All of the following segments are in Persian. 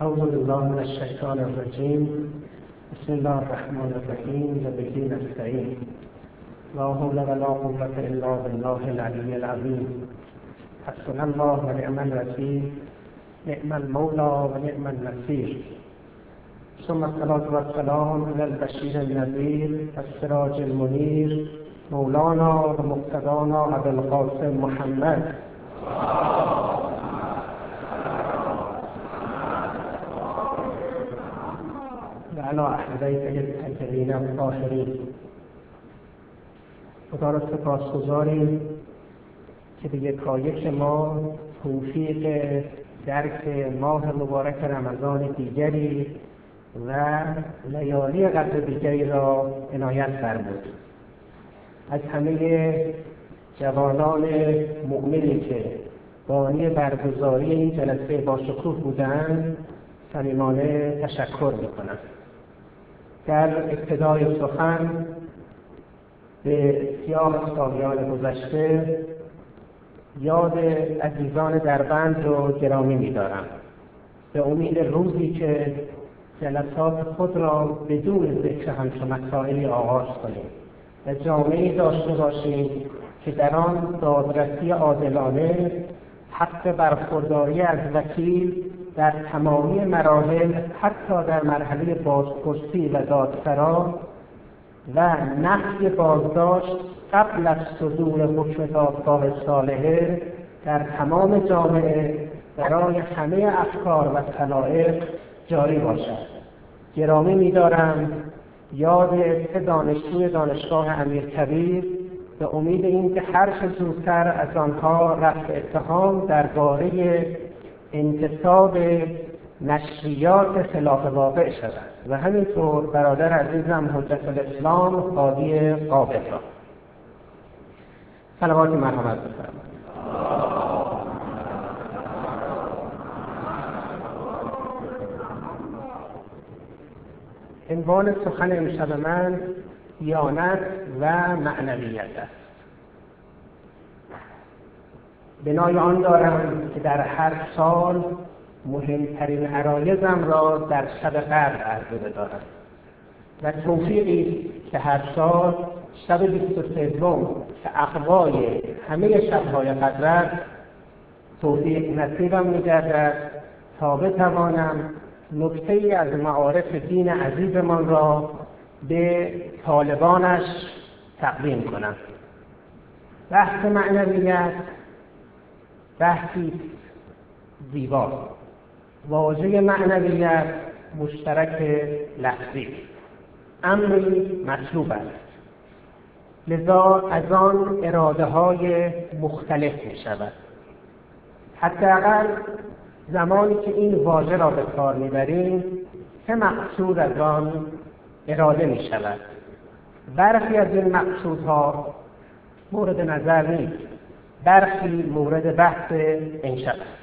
أعوذ بالله من الشيطان الرجيم. بسم الله الرحمن الرحيم. وبه نستعين. لا حول ولا قوة إلا بالله العلي العظيم. حسبنا الله ونعم الوكيل. نعم المولى ونعم النصير. ثم الصلاة والسلام على البشير النذير السراج المنير مولانا ومقتدانا أبي القاسم محمد. وعلى أهل بیته الطاهرین الطاهرین خدا را سپاس گذاریم که به یکایک ما توفیق درک ماه مبارک رمضان دیگری و لیالی قدر دیگری را عنایت فرمود. از همه جوانان مؤمنی که بانی برگزاری این جلسه با شکوه بودند صمیمانه تشکر می‌کنم. در ابتدای سخن به سیاه سالیان گذشته یاد عزیزان دربند رو گرامی میدارم. به امید روزی که جلسات خود را بدون ذکر همچون مسائلی آغاز کنیم. و جامعه داشته باشیم که در آن دادرسی عادلانه حق برخورداری از وکیل در تمامی مراحل حتی در مرحله بازپرسی و دادسرا و نفی بازداشت قبل از صدور حکم دادگاه صالحه در تمام جامعه برای همه افکار و طلایق جاری باشد. گرامی میدارم یاد سه دانشجوی دانشگاه امیرکبیر به امید اینکه هر چه زودتر از آنها رفع اتهام درباره انتصاب نشریات خلاف واقع شود و همینطور برادر عزیزم حجت الاسلام قاضی قابل را. صلوات مرحمت بفرمایید. عنوان سخن امشب من دیانت و معنویت است. بنای آن دارم که در هر سال مهمترین عرایزم را در شب قدر عرضه بدارم. و توفیقی که هر سال شب بیست و سوم که اقوای همه شبهای قدر توفیق نصیبم میگردد تا بتوانم نکته ای از معارف دین عزیزمان را به طالبانش تقدیم کنم. بحث معنویت بحثی زیبا. واژه معنویت مشترک لفظی. امری مطلوب است. لذا از آن اراده های مختلف می شود حداقل زمانی که این واژه را به کار می‌بریم سه مقصود از آن اراده می شود برخی از این مقصودها مورد نظر نیست. برخی مورد بحث است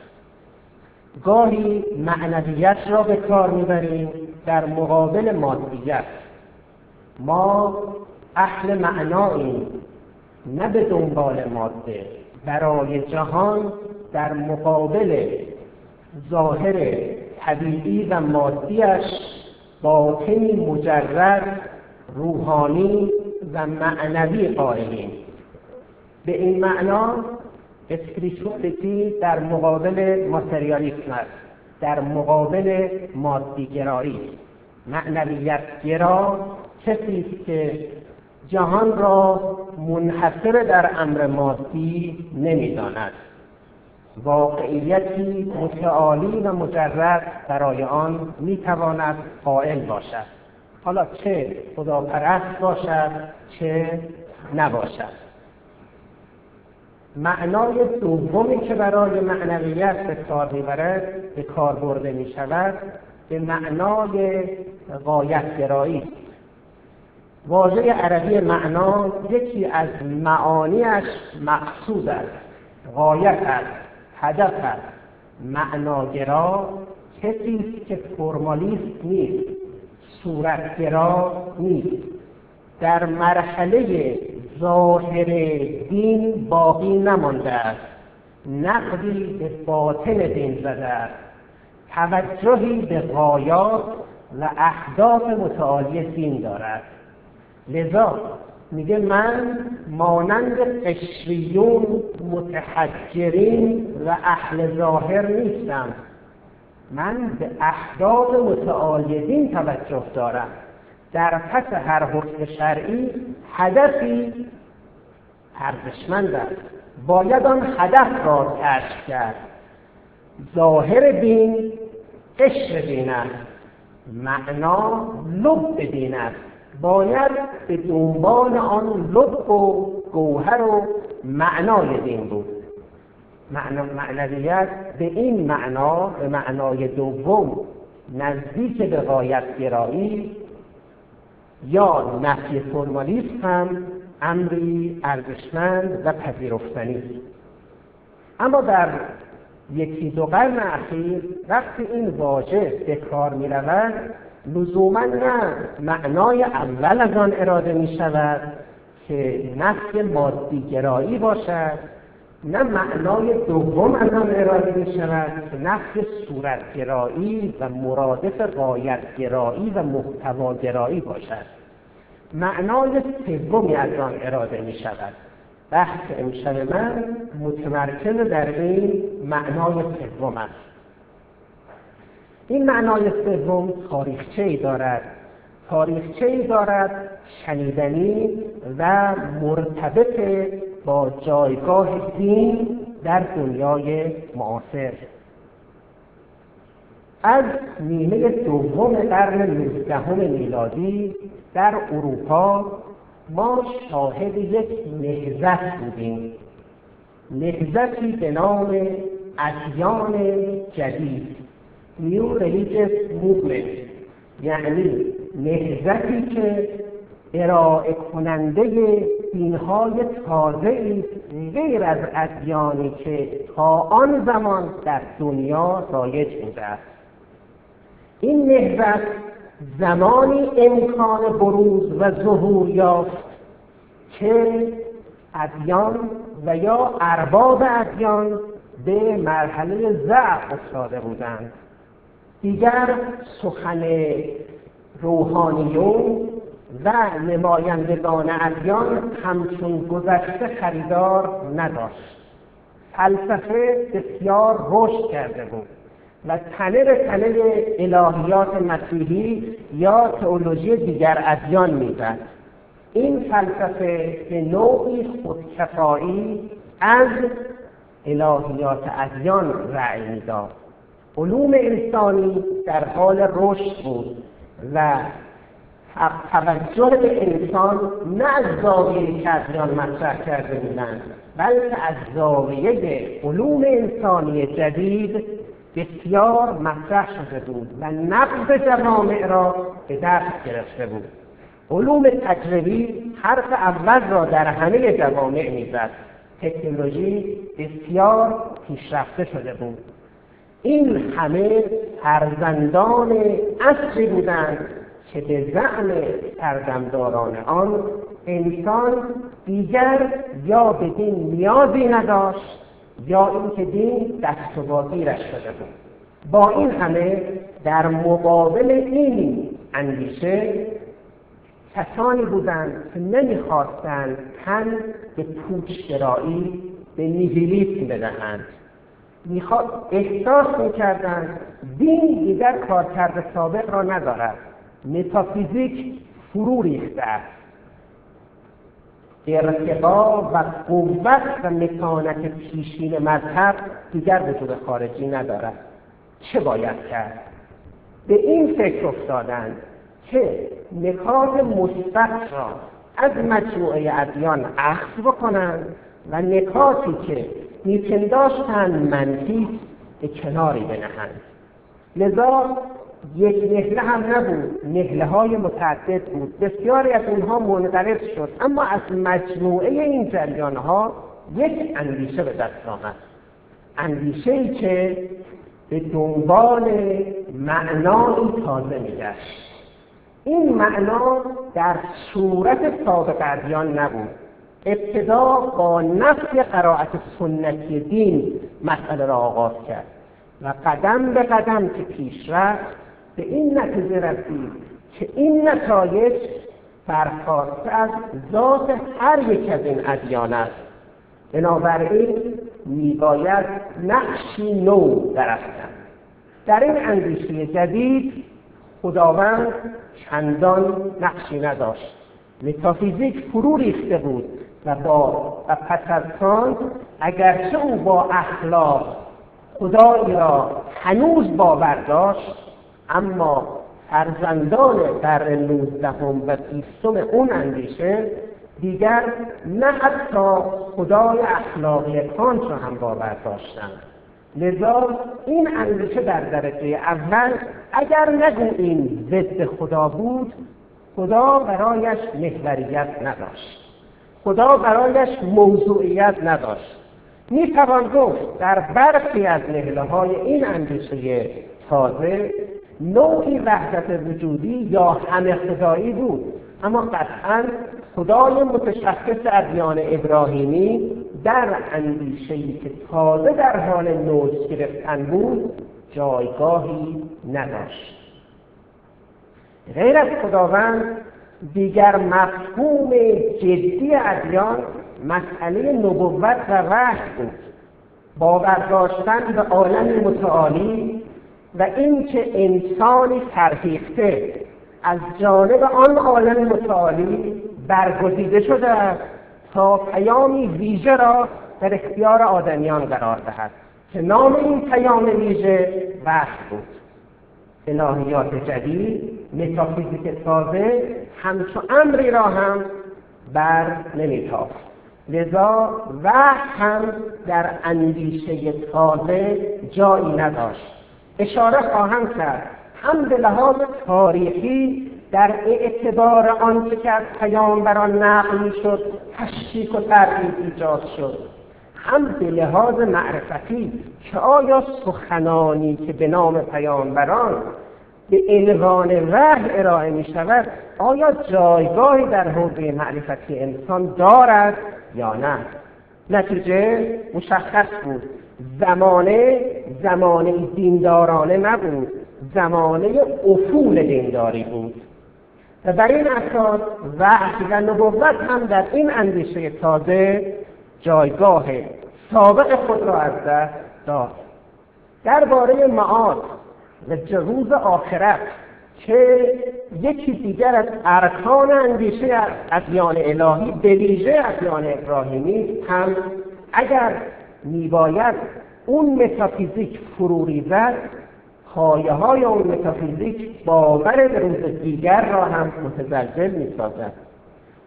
گاهی معنویت را به کار می‌بریم در مقابل مادیت. ما اهل معناییم نه به دنبال ماده. برای جهان در مقابل ظاهر طبیعی و مادیش باطنی مجرد روحانی و معنوی قائلیم. به این معنا اسپریچوالیتی در مقابل ماتریالیسم است در مقابل مادیگرایی. معنویت گرا کسی است که جهان را منحصر در امر مادی نمی‌داند. واقعیتی متعالی و مجرد برای آن می‌تواند قائل باشد. حالا چه خداپرست باشد چه نباشد. معنای دومی که برای معنویت به کار می‌برد به کار برده می شود به معنای غایتگرایی. واژه عربی معنا یکی از معانیش مقصود است غایت است هدف است. معناگرا کسی که فرمالیست نیست صورتگرا نیست. در مرحله ظاهر دین باقی نمانده است. نقدی به باطن دین زده است. توجهی به غایات و اهداف متعالی دین دارد. لذا میگه من مانند قشریون متحجرین و اهل ظاهر نیستم. من به اهداف متعالی دین توجه دارم. در پس هر حکم شرعی هدفی ارزشمند است. باید آن هدف را کشف کرد. ظاهر دین قشر دین است. معنا لب دین است. باید به دنبال آن لب و گوهر و معنای دین بود. معنویت به این معنا به معنای دوم نزدیک به غایت گرایی یا نفی فرمالیسم هم امری ارزشمند و پذیرفتنی. اما در یکی دو قرن اخیر وقتی این واژه به کار می رود لزوما نه معنای اول از آن اراده می شود که نفی مادی گرایی باشد نه معنای دوم از آن اراده می شود که نفی صورتگرایی و مرادف قایتگرایی و محتواگرایی باشد. معنای سومی از آن اراده می شود. بحث امشب من متمرکز در این معنای سوم است. این معنای سوم تاریخچه ای دارد. تاریخچه ای دارد شنیدنی و مرتبط با جایگاه دین در دنیای معاصر. از نیمه دوم قرن نوزدهم میلادی در اروپا ما شاهد یک نهزت بودیم. نهزتی به نام ادیان جدید New Religious Movement یعنی نهزتی که ارائه کننده دینهای تازه غیر از ادیانی که تا آن زمان در دنیا رایج بوده است. این نهزت زمانی امکان بروز و ظهور یافت که ادیان و یا ارباب ادیان به مرحله ضعف افتاده بودند. دیگر سخن روحانیون و نمایندگان ادیان همچون گذشته خریدار نداشت. فلسفه بسیار رشد کرده بود و تنه به تنه الهیات مسیحی یا تئولوژی دیگر ادیان می‌زد. این فلسفه به نوعی خودکفایی از الهیات ادیان رأی می‌داد. علوم انسانی در حال رشد بود و توجه به انسان نه از زاویه که ادیان مطرح کرده بودند بلکه از زاویه علوم انسانی جدید بسیار مطرح شده بود و نقض جوامع را به دست گرفته بود. علوم تجربی حرف اول را در همه جوامع می‌زد. تکنولوژی بسیار پیشرفته شده بود. این همه فرزندان اصلی بودند که به زعم سردمداران آن انسان دیگر یا به دین نیازی نداشت یا اینکه دین دست و بازیرش شده بود. با این همه در مقابل این اندیشه کسانی بودند که نمی‌خواستند تن به پوچگرایی به نیهیلیسم بدهند. می‌خواد احساس می‌کردند دین دیگر کارکرد سابق را ندارد. متافیزیک فرو ریخته است. ارتقا و قوت و مکانت پیشین مذهب دیگر وجود خارجی ندارد. چه باید کرد؟ به این فکر افتادند که نکات مثبت را از مجموعه ادیان اخذ بکنند و نکاتی که میپنداشتند منفی به کناری بنهند. لذا یک نهله هم نبود. نهله های متعدد بود. بسیاری از اونها منقرض شد. اما از مجموعه این جریان ها یک اندیشه به دست آمد. اندیشه ای که به دنبال معنایی تازه میگشت. این معنا در صورت سابق ادیان نبود. ابتدا با نفی قرائت سنتی دین مسئله را آغاز کرد و قدم به قدم که پیش رفت به این نتیجه رسید که این نتایج برخواسته از ذات هر یک از این ادیان است. بنابراین میباید نقشی نو درفتن در این اندیشه جدید خداوند چندان نقشی نداشت. متافیزیک فرو ریخته بود و با و پس از اگرچه او با اخلاق خدایی را هنوز باور داشت اما فرزندان قرن نوزدهم و بیستم اون اندیشه دیگر نه حتی خدای اخلاقی کانت را هم باور داشتند لذا این اندیشه در درجه اول اگر نگوییم ضد خدا بود خدا برایش محوریت نداشت. خدا برایش موضوعیت نداشت. می توان گفت در برخی از نهله های این اندیشه تازه نوعی وحدت وجودی یا همه خدایی بود. اما قطعا خدای متشخص ادیان ابراهیمی در اندیشهای که تازه در حال نوش گرفتن بود جایگاهی نداشت. غیر از خداوند دیگر مفهوم جدی ادیان مسئله نبوت و وحی بود. باور داشتن به عالم متعالی و اینکه انسانی فرهیخته از جانب آن عالم متعالی برگزیده شده تا پیامی ویژه را در اختیار آدمیان قرار دهد که نام این پیام ویژه وحی بود. الهیات جدید متافیزیک تازه همچو امری را هم بر نمیتافت. لذا وحی هم در اندیشه تازه جایی نداشت. اشاره خواهم کرد. هم به لحاظ تاریخی در اعتبار آنچه که از پیامبران نقل شد تشکیک و تردید ایجاد شد. هم به لحاظ معرفتی که آیا سخنانی که به نام پیامبران به عنوان وحی ارائه می شود آیا جایگاهی در حوزه معرفتی انسان دارد یا نه؟ نتیجه مشخص بود. زمانه زمانه دیندارانه نبود زمانه افول دینداری بود. و بر این اساس وحی و نبوت هم در این اندیشه تازه جایگاه سابق خود را از دست داد. درباره معاد و روز آخرت که یکی دیگر از ارکان اندیشه ادیان الهی به ویژه ادیان ابراهیمی هم اگر میباید اون متافیزیک فرو ریزد پایه های اون متافیزیک باور به روز دیگر را هم متزلزل می‌سازد.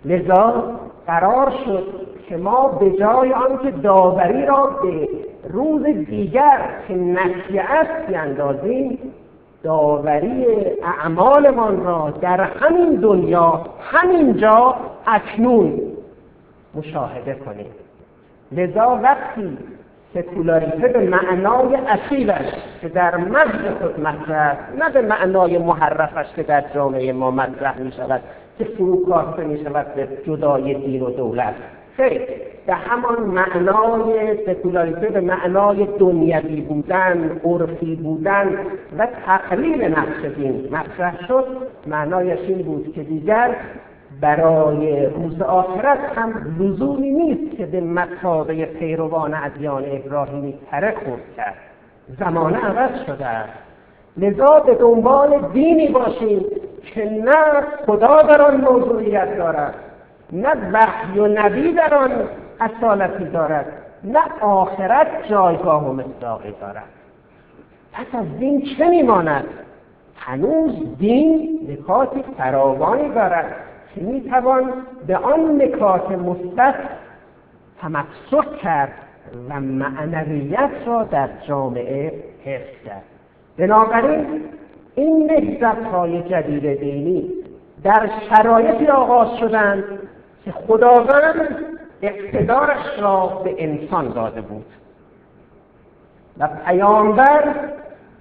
لذا قرار شد که ما به جای آنکه داوری را به روز دیگر که نسیه است بیاندازیم داوری اعمالمان را در همین دنیا همینجا اکنون مشاهده کنیم. لذا وقتی سکولاریته به معنای اصیلش که در مغز خود مطرح نه به معنای محرفش که در جامعه ما مطرح می شود که فروکاسته می شود به جدای دین و دولت. خیر به همان معنای سکولاریته به معنای دنیوی بودن عرفی بودن و تقلیل نقش دین مطرح شد. معنایش این بود که دیگر برای روز آخرت هم لزومی نیست که به مطابق پیروان ادیان ابراهیمی تره خورد کرد. زمانه عوض شده است. لذا به دنبال دینی باشیم که نه خدا در آن موضوعیت دارد نه وحی و نبی در آن اصالتی دارد نه آخرت جایگاه و مصداقی دارد. پس از دین چه میماند؟ هنوز دین نکات فراوانی دارد. که می‌توان به آن نکات مثبت تمسک کرد و معنویت را در جامعه حفظ کرد. بنابراین این نهضت های جدید دینی در شرایطی آغاز شدند که خداوند اقتدارش را به انسان داده بود و پیامبر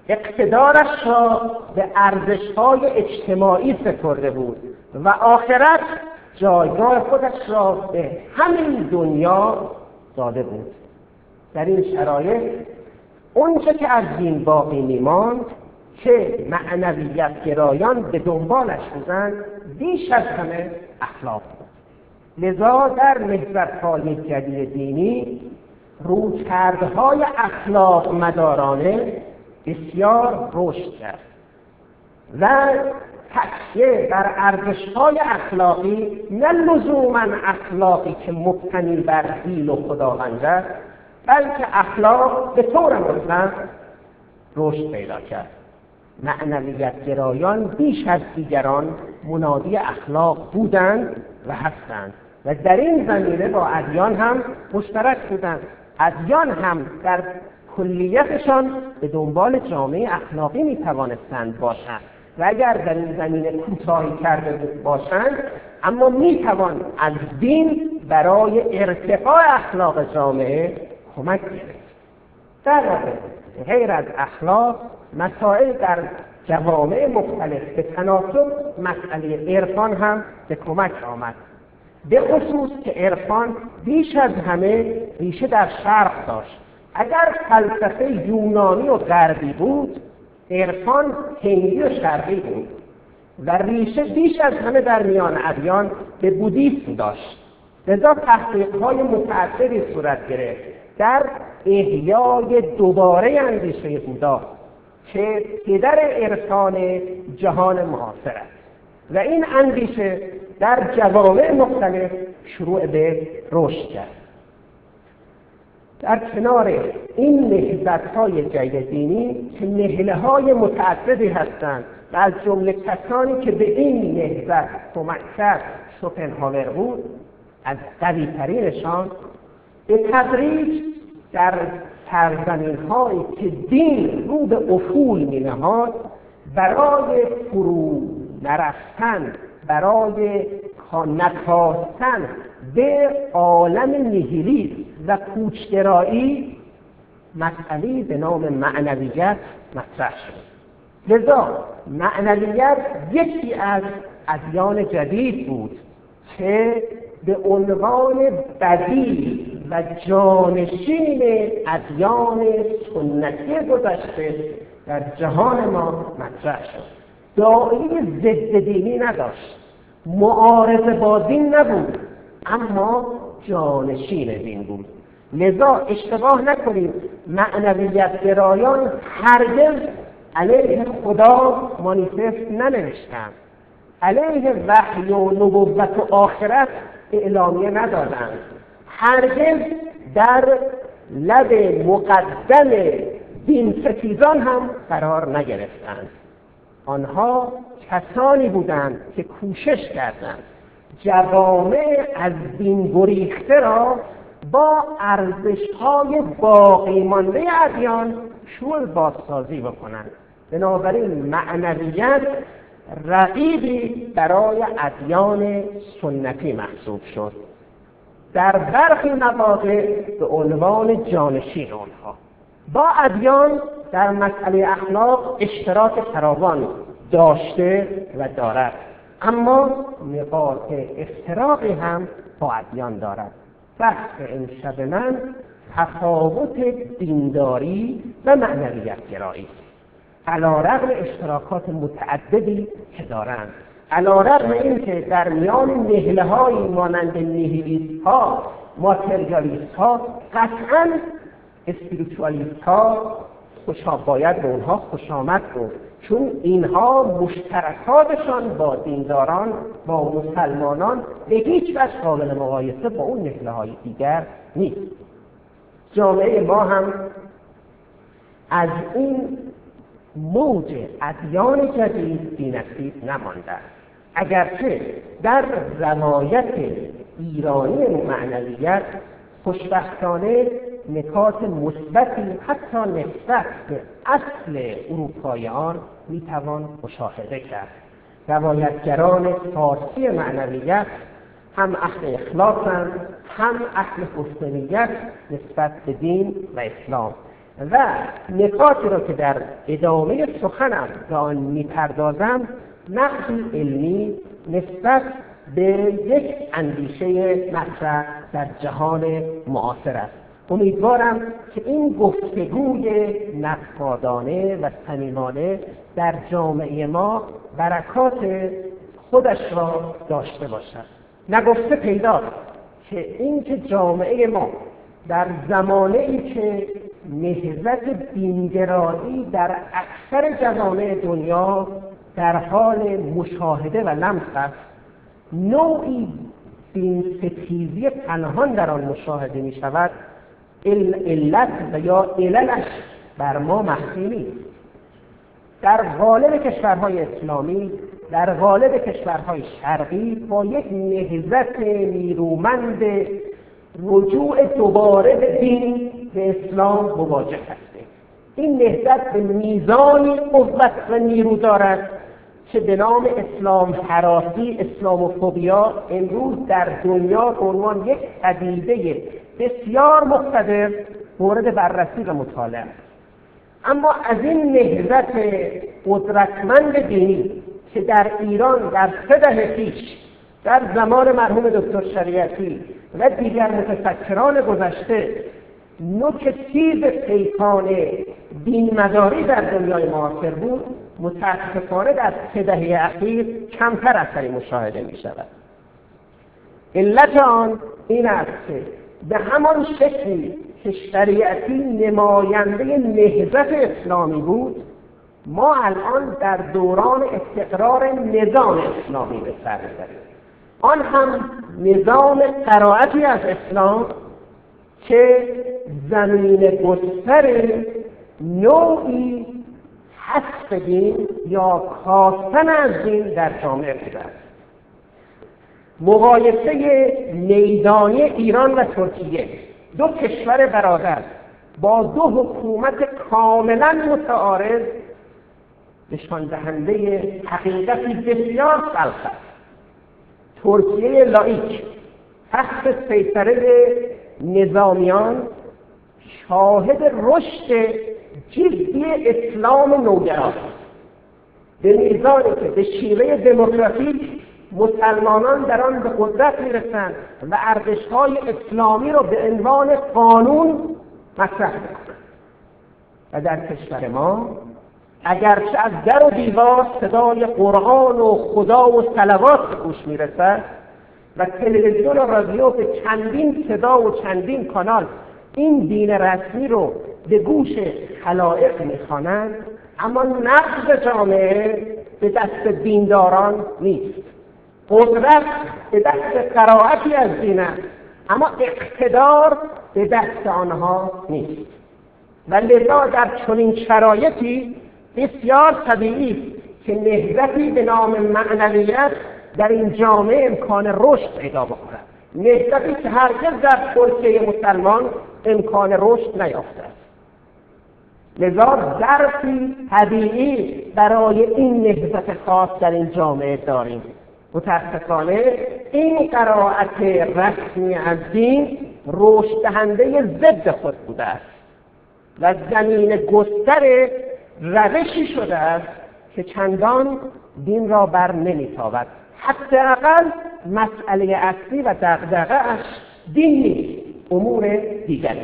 اقتدارش را به ارزشهای اجتماعی سپرده بود. و آخرت جایگاه خودش را به همین دنیا داده بود. در این شرایط اونچه که از دین باقی میماند که معنویت گرایان به دنبالش بودند بیش از همه اخلاق لذا در های جدید دینی روکردهای اخلاق مدارانه بسیار رشد کرد. و تکیه بر ارزشهای اخلاقی نه لزوما اخلاقی که مبتنی بر دیل و خداوند است بلکه اخلاق به طور مطلق رشد پیدا کرد. معنویت گرایان بیش از دیگران منادی اخلاق بودند و هستند. و در این زمینه با ادیان هم مشترک بودند. ادیان هم در کلیتشان به دنبال جامعه اخلاقی می توانستند باشند. و اگر در این زمینه کوتاهی کرده باشند اما می توان از دین برای ارتقاء اخلاق جامعه کمک گرفت در غیر از اخلاق مسائل در جوامع مختلف به تناسب مسئله عرفان هم به کمک آمد. به خصوص که عرفان بیش از همه ریشه در شرق داشت. اگر فلسفه یونانی و غربی بود عرفان هندی و شرقی بود و ریشه بیش از همه در میان ادیان به بودیسم داشت. لذا تحقیقهای متعددی صورت گرفت در احیای دوباره اندیشه بودا که پدر عرفان جهان معاصر است. و این اندیشه در جوامع مختلف شروع به رشد کرد. در کنار این نهزت های جدید دینی که نهله های متعددی هستند و از جمله کسانی که به این نهزت کمک کرد شوپنهاور بود از قوی ترینشان به تدریج در سرزمین هایی که دین رو به افول می نهاد برای فرو نرفتن برای نکاستن به عالم نیهیلیسم و کوچگرایی مسئله به نام معنویت مطرح شد. لذا معنویت یکی از ادیان جدید بود که به عنوان بدیل و جانشین ادیان سنتی گذشته در جهان ما مطرح شد. دائمی ضد دینی نداشت. معارض با دین نبود اما جانشین دین بود. لذا اشتباه نکنید معنویت گرایان هرگز علیه خدا مانیفست ننوشتند. علیه وحی و نبوت و آخرت اعلامیه ندادند. هرگز در لب مقدم دین ستیزان هم قرار نگرفتند. آنها کسانی بودند که کوشش کردند. جوامع از دین گریخته را با ارزشهای باقی مانده ادیان شول بازسازی بکنند بنابراین معنویت رقیبی برای ادیان سنتی محسوب شد. در برخی مواقع به عنوان جانشین آنها. با ادیان در مسئله اخلاق اشتراک فراوان داشته و دارد. اما نقاط افتراقی هم با ادیان دارد. بحث امشب من تفاوت دینداری و معنویت گرایی. علا رغم اشتراکات متعددی که دارند. علا رغم اینکه در میان نهله های مانند نیهیلیست ها ماتریالیست ها قطعا اسپریتوالیست ها خوشا باید به اونها خوش آمد بود. چون اینها مشترکاتشان با دینداران با مسلمانان به هیچ وجه قابل مقایسه با اون نهله های دیگر نیست. جامعه ما هم از این موج ادیان جدید بینصیب نمانده اگرچه در روایت ایرانی معنویت خوشبختانه نکات مثبتی حتی نسبت به اصل اروپاییان می‌توان مشاهده کرد. روایتگران فارسی معنویت هم اهل اخلاصند هم اهل حسنیت نسبت به دین و اسلام. و نکاتی را که در ادامه سخنم به آن می‌پردازم نقدی علمی نسبت به یک اندیشه مطرح در جهان معاصر است. امیدوارم که این گفتگوی نقادانه و صمیمانه در جامعه ما برکات خودش را داشته باشد. نگفته پیدا که اینکه جامعه ما در زمانه ای که نهزت دینگرایی در اکثر جوامع دنیا در حال مشاهده و لمس است نوعی دین ستیزی پنهان در آن مشاهده می شود علت و یا عللش بر ما مخفی نیست. در غالب کشورهای اسلامی در غالب کشورهای شرقی با یک نهزت نیرومند رجوع دوباره به دین به اسلام مواجه هستیم. این نهزت به میزانی قوت و نیرو دارد که به نام اسلام حراسی اسلاموفوبیا امروز در دنیا عنوان یک پدیده بسیار مقتدر مورد بررسی و مطالعه اما از این نهزت قدرتمند دینی که در ایران در سه دهه پیش در زمان مرحوم دکتر شریعتی و دیگر متفکران گذشته نوک تیز پیکان دینمداری در دنیای معاصر بود متاسفانه در سه دهه اخیر کمتر اثری مشاهده می شود علت آن این است که به همان شکلی که شریعتی نماینده نهزت اسلامی بود ما الان در دوران استقرار نظام اسلامی به سر آن هم نظام قرائتی از اسلام که زمین گستر نوعی حسب دین یا کاستن از دین در جامعه است. مقایسه میدانی ایران و ترکیه. دو کشور برادر با دو حکومت کاملا متعارض نشان دهنده حقیقتی بسیار سلخ است. ترکیه لایک. تحت سیطره نظامیان شاهد رشد جدی اسلام نوگراست به میزانی که به شیوه دموکراتیک مسلمانان در آن به قدرت می‌رسند و ارزشهای اسلامی را به عنوان قانون مطرح می‌کنند. و در کشور ما اگرچه از در و دیوار صدای قرآن و خدا و صلوات به گوش می‌رسد و تلویزیون و رادیو به چندین صدا و چندین کانال این دین رسمی رو به گوش خلائق می‌خوانند اما نقض جامعه به دست دینداران نیست. قدرت به دست قرائتی از دین است. اما اقتدار به دست آنها نیست. و لذا در چنین شرایطی بسیار طبیعی که نهزتی به نام معنویت در این جامعه امکان رشد پیدا بکند نهزتی که هرگز در ترکیه مسلمان امکان رشد نیافته است. لذا ظرفی طبیعی برای این نهزت خاص در این جامعه داریم. متاسفانه این قرائت رسمی از دین رشد دهنده ضد خود بوده است و زمین گستر روشی شده است که چندان دین را بر نمیتابد. حداقل مسئله اصلی و اش دین نیست امور دیگری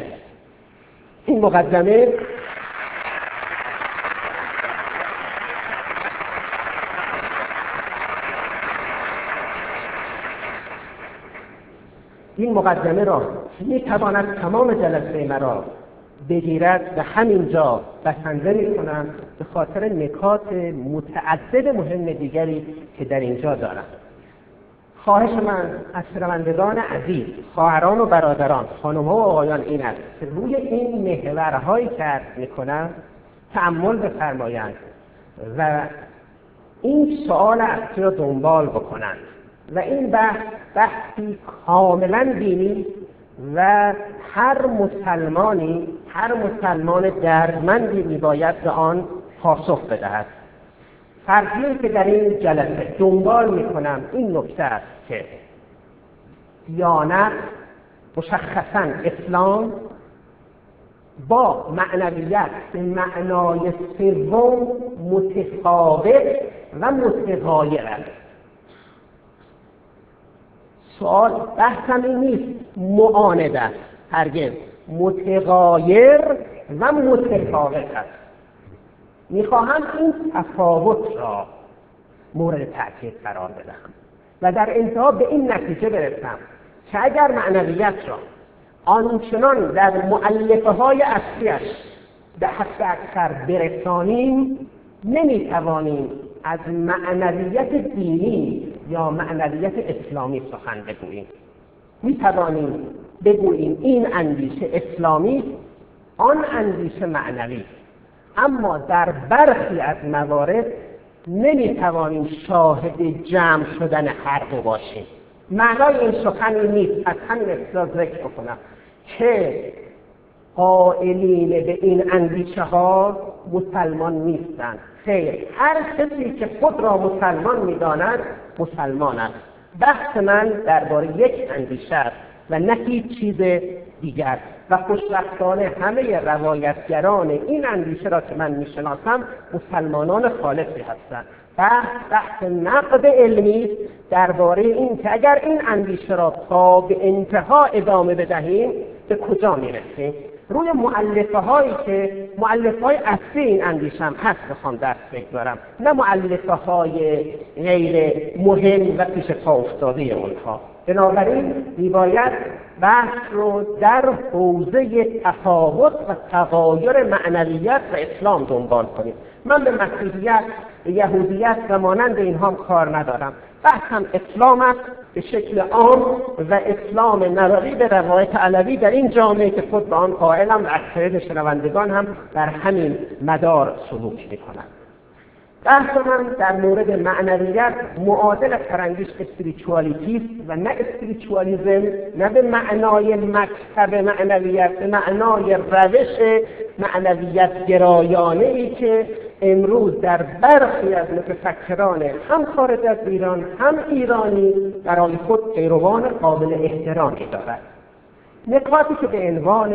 این مقدمه این مقدمه را می تواند تمام جلسه مرا بگیرد و همینجا بسنده می کنم به خاطر نکات متعدد مهم دیگری که در اینجا دارم. خواهش من از شنوندگان عزیز خواهران و برادران خانمها و آقایان این است که روی این محورهایی که عرض می‌کنم تعمل بفرمایند و این سوال اصلی را دنبال بکنند. و این بحث بحثی کاملا دینی و هر مسلمانی هر مسلمان دردمندی میباید به آن پاسخ بدهد. فرضیه که در این جلسه دنبال می‌کنم این نکته است که دیانت مشخصا اسلام با معنویت به معنای سوم متفاوت و متغایر است. سوال بحثم این نیست. معانده است. هرگز. متغایر و متفاوت است. می‌خواهم این تفاوت را مورد تاکید قرار بدهم. و در انتها به این نتیجه برسم که اگر معنویت را آنچنان در معلفه های اصلیش به حد اکثر برسانیم نمی‌توانیم از معنویت دینی یا معنویت اسلامی سخن بگوییم؟ می‌توانیم بگوییم این اندیشه اسلامی آن اندیشه معنوی. اما در برخی از موارد نمی‌توانیم شاهد جمع شدن هر دو باشیم. معنای این سخنی نیست. از همین ابتدا ذکر بکنم که قائلین به این اندیشه ها مسلمان نیستند. خیر هر کسی که خود را مسلمان می‌داند مسلمان است. بحث من درباره یک اندیشه است و نه هیچ چیز دیگر. و خوشبختانه همه روایتگران این اندیشه را که من می‌شناسم مسلمانان خالصی هستند. بحث بحث نقد علمی درباره این که اگر این اندیشه را تا به انتها ادامه بدهیم به کجا می‌رسیم؟ روی معلفه هایی که معلفه های اصلی این اندیشم هست بخوام دست بگذارم. نه معلفه های غیر مهم و پیش پا افتاده اونها. بنابراین میباید بحث رو در حوزه تفاوت و تغایر معنویت و اسلام دنبال کنیم. من به مسیحیت یهودیت و مانند اینها کار ندارم. بحثم اسلام است به شکل عام و اسلام نظری به روایت علوی در این جامعه که خود به آن قائلم و اکثریت شنوندگان هم در همین مدار سلوک می‌کنند بحث من در مورد معنویت معادل فرنگیش اسپریچوالیتی و نه اسپریچوالیزم نه به معنای مکتب معنویت به معنای روش معنویت گرایانه ای که امروز در برخی از متفکران هم خارج از ایران هم ایرانی برای خود پیروان قابل احترامی دارد. نکاتی که به عنوان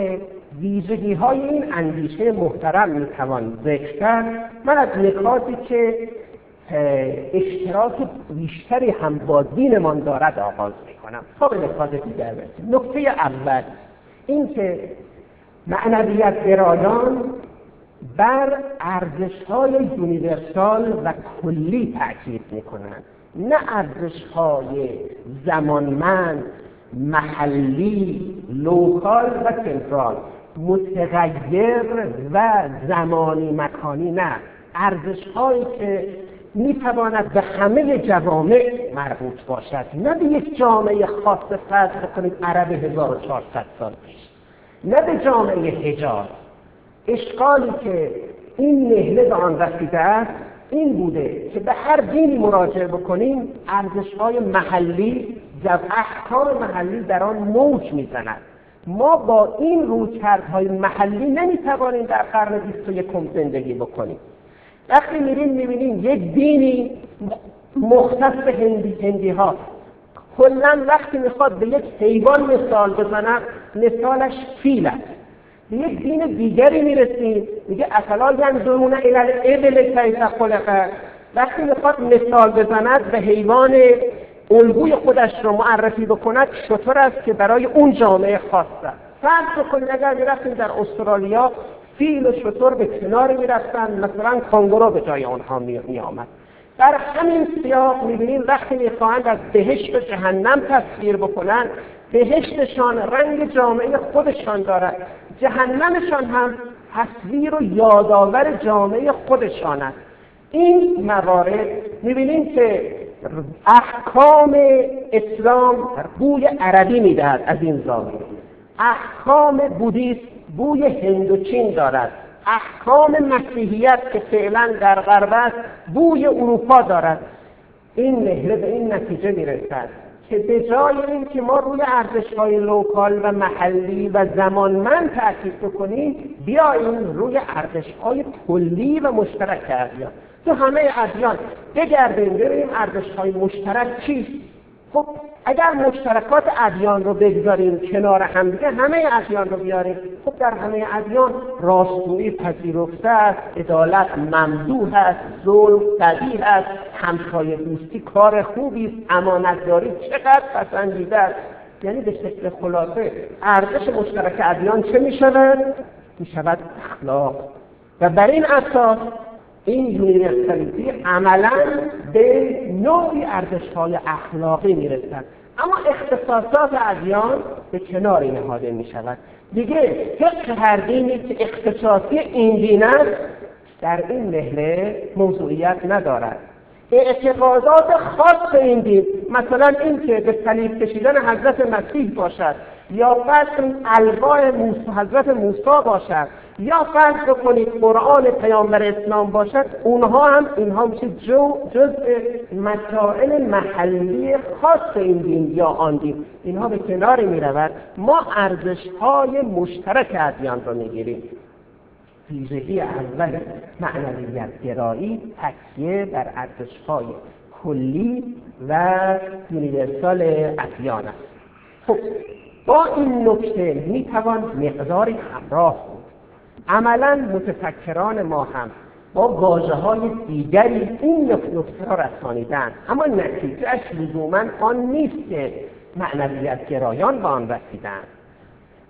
ویژگی های این اندیشه محترم می‌توان ذکر کرد من از نکاتی که اشتراک بیشتری هم با دینمان دارد آغاز می‌کنم. تا به نکات دیگر نکته اول اینکه معنویت گرایان بر ارزش های universal و کلی تاکید می‌کنند. نه ارزش های زمانمند محلی local و central. متغیر و زمانی مکانی نه. ارزش هایی که می‌تواند به همه جوامع مربوط باشد. نه به یک جامعه خاص فرض بکنید عرب 1400 سال پیش. نه به جامعه حجاز. اشکالی که این نهله به آن رسیده است این بوده که به هر دینی مراجعه بکنیم ارزش های محلی احکام محلی در آن موج می‌زند. ما با این رویکردهای محلی نمی‌توانیم در قرن بیست و یکم زندگی بکنیم. وقتی میریم می‌بینیم یک دینی مختص به هندی, هندی ها کلا وقتی می‌خواد به یک حیوان مثال بزند مثالش فیل است. به یک دین دیگری می‌رسیم میگه اصلا ینظرون الی الابل کیف خلقت وقتی می‌خواد مثال بزند به حیوان الگوی خودش رو معرفی بکند شطور است که برای اون جامعه خاص است؟ فرض بکنید اگر می‌رفتیم در استرالیا فیل و شطور به کنار می‌رفتن مثلا کانگورو به جای آنها می آمد در همین سیاق می‌بینیم وقتی می‌خواهند از بهشت و جهنم تصویر بکنند بهشتشان رنگ جامعه خودشان دارد. جهنمشان هم تصویر و یادآور جامعه خودشان است. این موارد می‌بینیم که احکام اسلام بوی عربی می‌دهد از این زاویه. احکام بودیست بوی هندوچین دارد. احکام مسیحیت که فعلا در غرب است بوی اروپا دارد. این نحله به این نتیجه می‌رسد. که به جای اینکه ما روی ارزش های local و محلی و زمانمند تاکید بکنیم بیاییم روی ارزش های کلی و مشترک ادیان. تو همه ادیان بگردیم ببینیم ارزش های مشترک چیست خب اگر مشترکات ادیان رو بگذاریم کنار هم دیگه همه ادیان رو بیاریم. خب در همه ادیان راستگویی پذیرفته است عدالت ممدوح است ظلم قبیح است همسایه دوستی کار خوبی است امانتداری چقدر پسندیده است. یعنی به شکل خلاصه ارزش مشترک ادیان چه می شود؟ می شود اخلاق. و بر این اساس این یونیورسالیتی عملا به نوعی ارزش های اخلاقی می رسد اما اختصاصات ادیان به کناری نهاده می شود دیگه فقه هر دینی که اختصاصی این دین است در این مهله موضوعیت ندارد. اعتقادات خاص این دین مثلا این که به صلیب کشیدن حضرت مسیح باشد. یا فرض الواح حضرت موسی باشد یا فرض بکنید قرآن پیامبر اسلام باشد اونها هم اینها میشه جو جزء مسائل محلی خاص این دین یا آن دین. اینها به کناری می‌رود. ما ارزش های مشترک ادیان رو می‌گیریم. ویژگی اول معنویت گرایی تکیه بر ارزش های کلی و یونیورسال ادیان است. خب با این نکته می‌توان مقداری همراه بود. عملا متفکران ما هم با واژه های دیگری این نکته را رسانیدن اما نتیجهش لزوما آن نیست که معنویت گرایان به آن رسیدن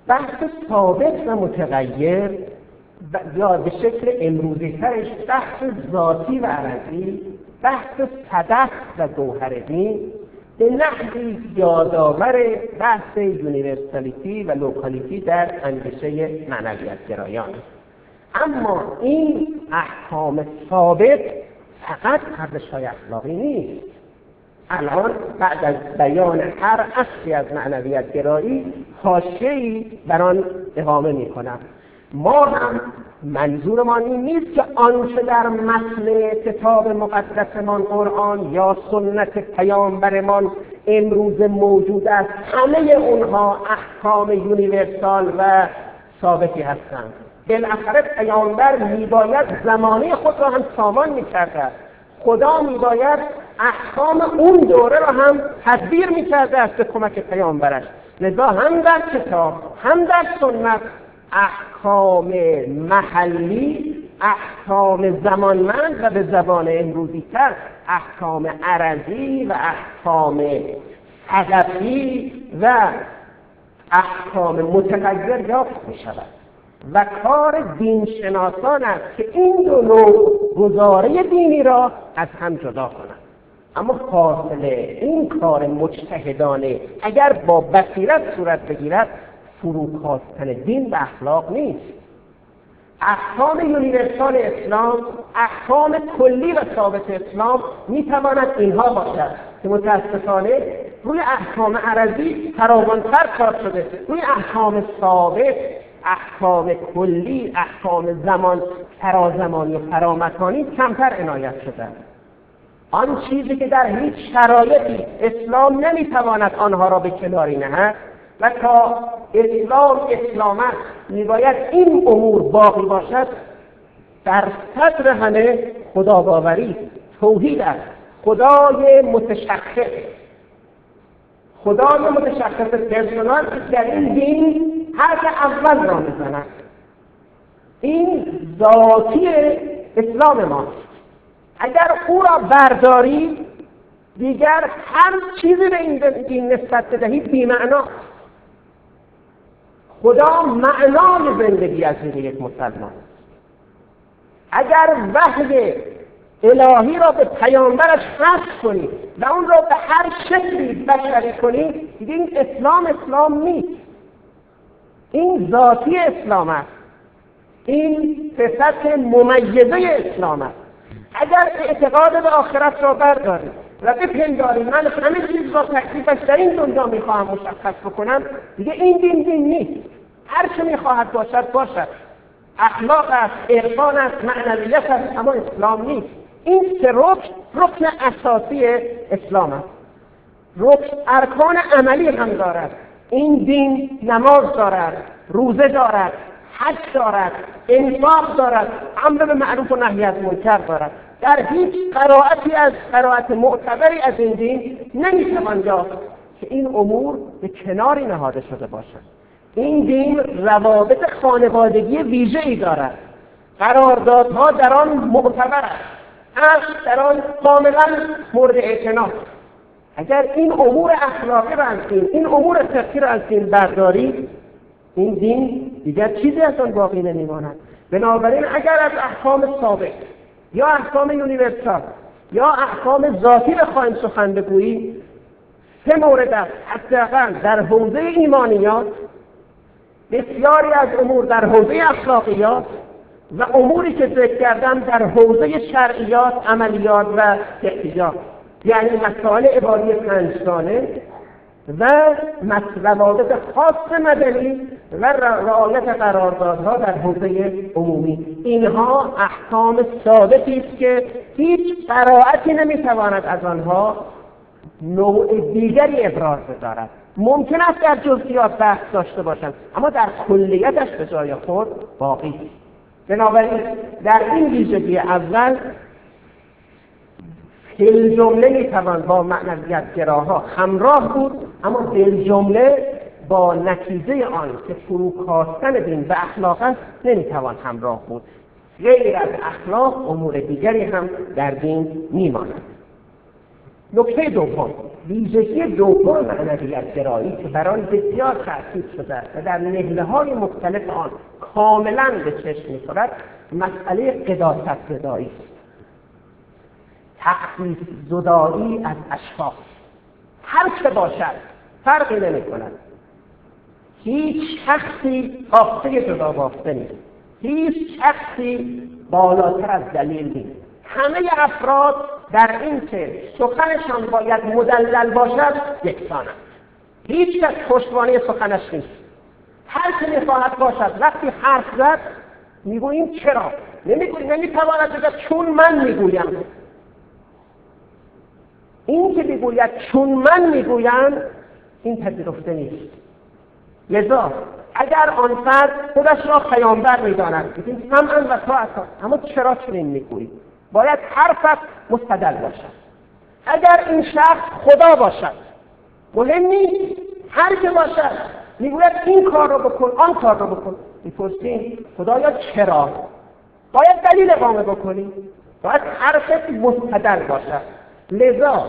بحث ثابت و متغیر یا به شکل امروزی ترش بحث ذاتی و عرضی بحث صدق و گوهر دین به نحوی یادآور بحث universality و locality در اندیشه معنویت گرایان. اما این احکام ثابت فقط ارزش های اخلاقی نیست. الان بعد از بیان هر اصلی از معنویت گرایی حاشیه‌ای بر آن اقامه می کنم ما هم منظورمان این نیست که آنچه در متن کتاب مقدسمان قرآن یا سنت پیامبرمان امروز موجود است همه اونها احکام یونیورسال و ثابتی هستند. بالاخره پیامبر میباید زمانه خود را هم سامان می‌کرده. خدا میباید احکام اون دوره را هم تدبیر می‌کرده است به کمک پیامبرش. لذا هم در کتاب هم در سنت احکام محلی احکام زمانمند و به زبان امروزی تر احکام عرضی و احکام هدفی و احکام متغیر یافت می شود و کار دینشناسان است که این دو نوع گزاره دینی را از هم جدا کنند. اما فاصله این کار مجتهدانه اگر با بصیرت صورت بگیرد فروکاستن دین به اخلاق نیست. احکام یونیورسال اسلام احکام کلی و ثابت اسلام می‌تواند اینها باشد که متاسفانه روی احکام عرضی فراوانتر کار شده. روی احکام ثابت احکام کلی احکام زمان فرازمانی و فرامکانی کمتر عنایت شده. آن چیزی که در هیچ شرایطی اسلام نمی‌تواند آنها را به کناری نهد و تا اسلام اسلام است میباید این امور باقی باشد در صدر همه خدا باوری توحید است. خدای متشخص خدای متشخص پرسونال در این دین حرف اول را می‌زند. این ذاتی اسلام ماست. اگر او را برداری دیگر هر چیزی به این دین نسبت بدهید بیمعناست. خدا معنای زندگی از یک مسلمان اگر وحی الهی را به پیامبرش حذف کنی و اون را به هر شکلی بشری کنی دیگه این اسلام اسلام نیست. این ذاتی اسلام است. این صفت ممیزه اسلام است. اگر اعتقاد به آخرت را برداری و بپنداری من همه چیز را تکلیفش در این دنیا می‌خواهم مشخص بکنم. دیگه این دین دین نیست. هر چه می‌خواهد باشد باشد. اخلاق است عرفان است معنویت است اما اسلام نیست. این سه رکن رکن اساسی اسلام است. رکن ارکان عملی هم دارد. این دین نماز دارد روزه دارد حج دارد انفاق دارد امر به معروف و نهی از منکر دارد. در هیچ قرائتی از قرائت معتبری از این دین نمی‌توان یافت که این امور به کناری نهاده شده باشد این دین روابط خانوادگی ویژه ای دارد. قراردادها در آن معتبر است. عقل در آن کاملا مورد اعتنا اگر این امور اخلاقی رو از دین این امور فقهی رو از دین برداری این دین دیگر چیزی از آن باقی نمیماند. بنابراین اگر از احکام ثابت یا احکام یونیورسال یا احکام ذاتی بخواهیم سخن بگویی سه مورد است. حداقل در حوزه ایمانیات بسیاری از امور در حوزه اخلاقیات و اموری که ذکر کردم در حوزه شرعیات عملیات و احتجاج. یعنی مسائل عبادی پنجگانه و روابط خاص مدنی و رعایت قراردادها در حوزه عمومی. اینها احکام ثابتی است که هیچ قرائتی نمی‌تواند از آنها نوع دیگری ابراز بدارد. ممکن است در جزئیات بحث داشته باشند اما در کلیتش به جای خود باقی بنابراین در این ویژگی اول دل جمله می‌توان با معنویت گراها همراه بود اما دل جمله با نتیجه آن که فروکاستن دین به اخلاق است نمی‌توان همراه بود. غیر از اخلاق امور دیگری هم در دین میماند. نکته دوم ویژگی دوم معنویت گرایی که برای بسیار تأکید شده و در نهله های مختلف آن کاملا به چشم می‌خورد مسئله قداست زدایی است. تخصیص زدایی از اشخاص. هر چه باشد فرقی نمی کند هیچ شخصی آفته جدا بافته نیست. هیچ شخصی بالاتر از دلیل نیست. همه افراد در این که سخنشان باید مدلل باشد یکسانند. هیچ کس پشتوانه سخنش نیست. هر که می‌خواهد باشد وقتی حرف زد می‌گوییم چرا؟ نمی‌گوییم نمی‌تواند بگه چون من می‌گویم. این که می‌گوید چون من می‌گویم این پذیرفته نیست. لذا اگر آن فرد خودش را پیامبر می‌داند بگیم سمعا و طاعتا اما چرا چنین می‌گویی؟ باید حرفت مستدل باشد. اگر این شخص خدا باشد مهم نیست هر که باشد می‌گوید این کار رو بکن آن کار رو بکن. می‌پرسیم خدایا چرا؟ باید دلیل اقامه بکنی. باید حرفت مستدل باشد. لذا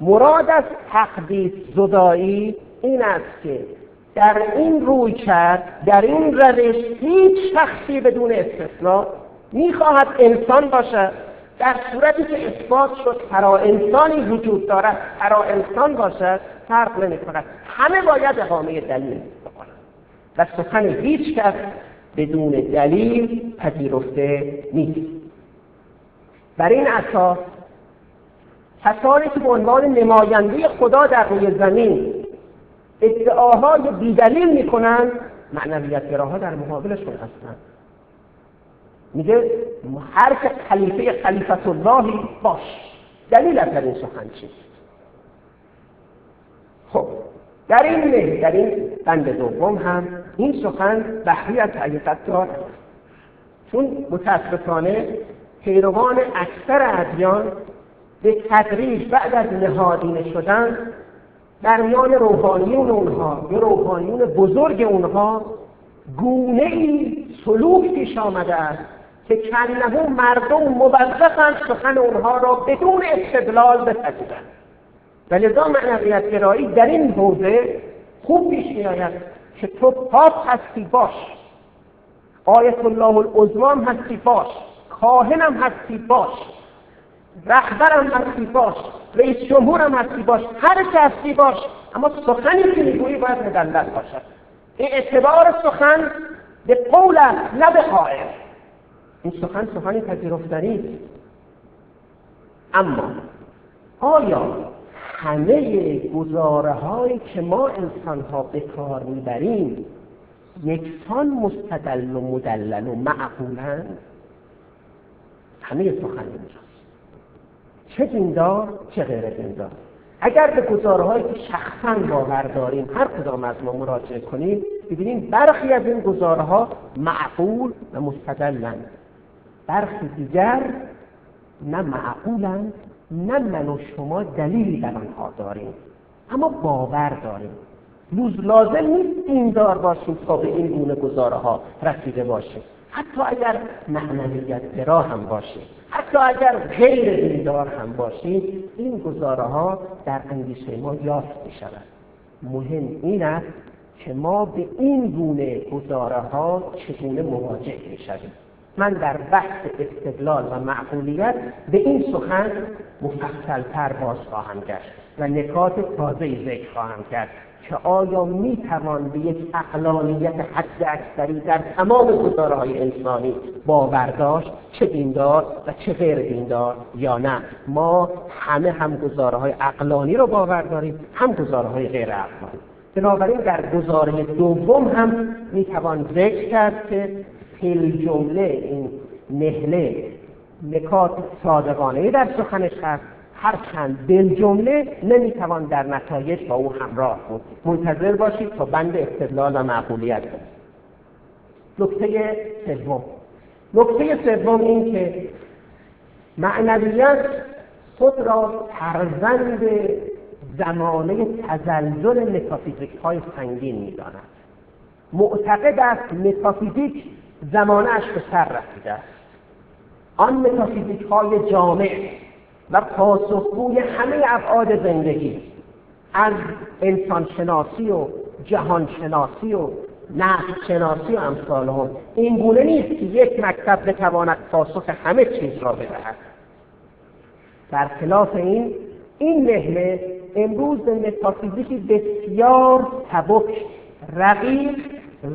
مراد از تقدیس زدایی این است که در این روی کرد در این روش هیچ شخصی بدون استثنا می‌خواهد انسان باشد. در صورتی که اثبات شد ترا انسانی وجود دارد ترا انسان باشد فرق نمی‌کند همه باید اقامه دلیل و سخن هیچ کس بدون دلیل پذیرفته نیست. بر این اساس کسانی که به عنوان نماینده خدا در روی زمین ادعاهای بیدلیل می‌کنند معنویتگراها در مقابلشون هستند میگه هر که خلیفه خلیفت اللهی باش. دلیل از این سخن چیست؟ خب در این در این بند دوم هم این سخن بحری از حقیقت دارد چون متاسفانه پیروان اکثر ادیان به تدریج بعد از نهادینه شدن در میان روحانیون اونها یا روحانیون بزرگ اونها گونه ای سلوک پیش آمده است که کنه مردم موظفند سخن اونها را بدون استدلال بپذیرند. و لذا معنویت گرایی در این حوزه خوب پیش میآید که تو پاپ هستی باش. آیت الله العظمام هستی باش. کاهنم هستی باش. رهبرم هستی باش رئیس جمهورم هستی باش هر که هستی باش. اما سخنی که می‌گویی باید مدلل باشد. این اعتبار سخن به قول است نه به قائل این سخن سخنی پذیرفتنی اما آیا همه گزاره هایی که ما انسان ها به کار می‌بریم یکسان مستدل و مدلل و معقولند همه سخن اینجاست چه دیندار چه غیر دیندار. اگر به گزارهایی که شخصا باور داریم هر کدام از ما مراجعه کنیم ببینیم برخی از این گزارها معقول و مستدلند. برخی دیگر نه معقولند نه من و شما دلیلی در آنها داریم اما باور داریم. لوز لازم نیست دیندار باشیم تا به این گونه گزاره ها رسیده باشیم. حتی اگر معنویت گرا هم باشه حتی اگر غیر دیندار هم باشید این گزاره ها در اندیشه ما یافت می شود مهم این است که ما به این گونه گزاره ها چگونه مواجه می شویم من در بحث استدلال و معقولیت به این سخن مفصلتر باز خواهم گشت و نکات تازه ذکر خواهم کرد. که آیا می توان به یک اقلانیت حد اکثری در تمام گزاره انسانی باور داشت؟ چه دیندار و چه غیر دیندار یا نه؟ ما همه هم گزاره های اقلانی رو باور داریم هم گزاره های غیر اقلانی. بنابراین در گزاره دوم هم می توان ذکر کرد که فیل جمله این نهله نکات صادقانه در سخنش هست. هرچند دل جمله نمی‌توان در نتایج با او همراه بود. منتظر باشید تا بند استدلال و معقولیت نکته سوم. نکته سوم این که معنویت خود را فرزند زمانه تزلزل متافیزیک های سنگین می‌داند. معتقد است متافیزیک زمانهاش به سر رسیده است. آن متافیزیک های جامع و پاسخگوی همه ابعاد زندگی از انسانشناسی و جهانشناسی و نقل شناسی و امثال هم. این گونه نیست که یک مکتب بتواند پاسخ همه چیز را بدهد. در خلاف این این مهنه امروز به متافیزیکی بسیار سبک رقیق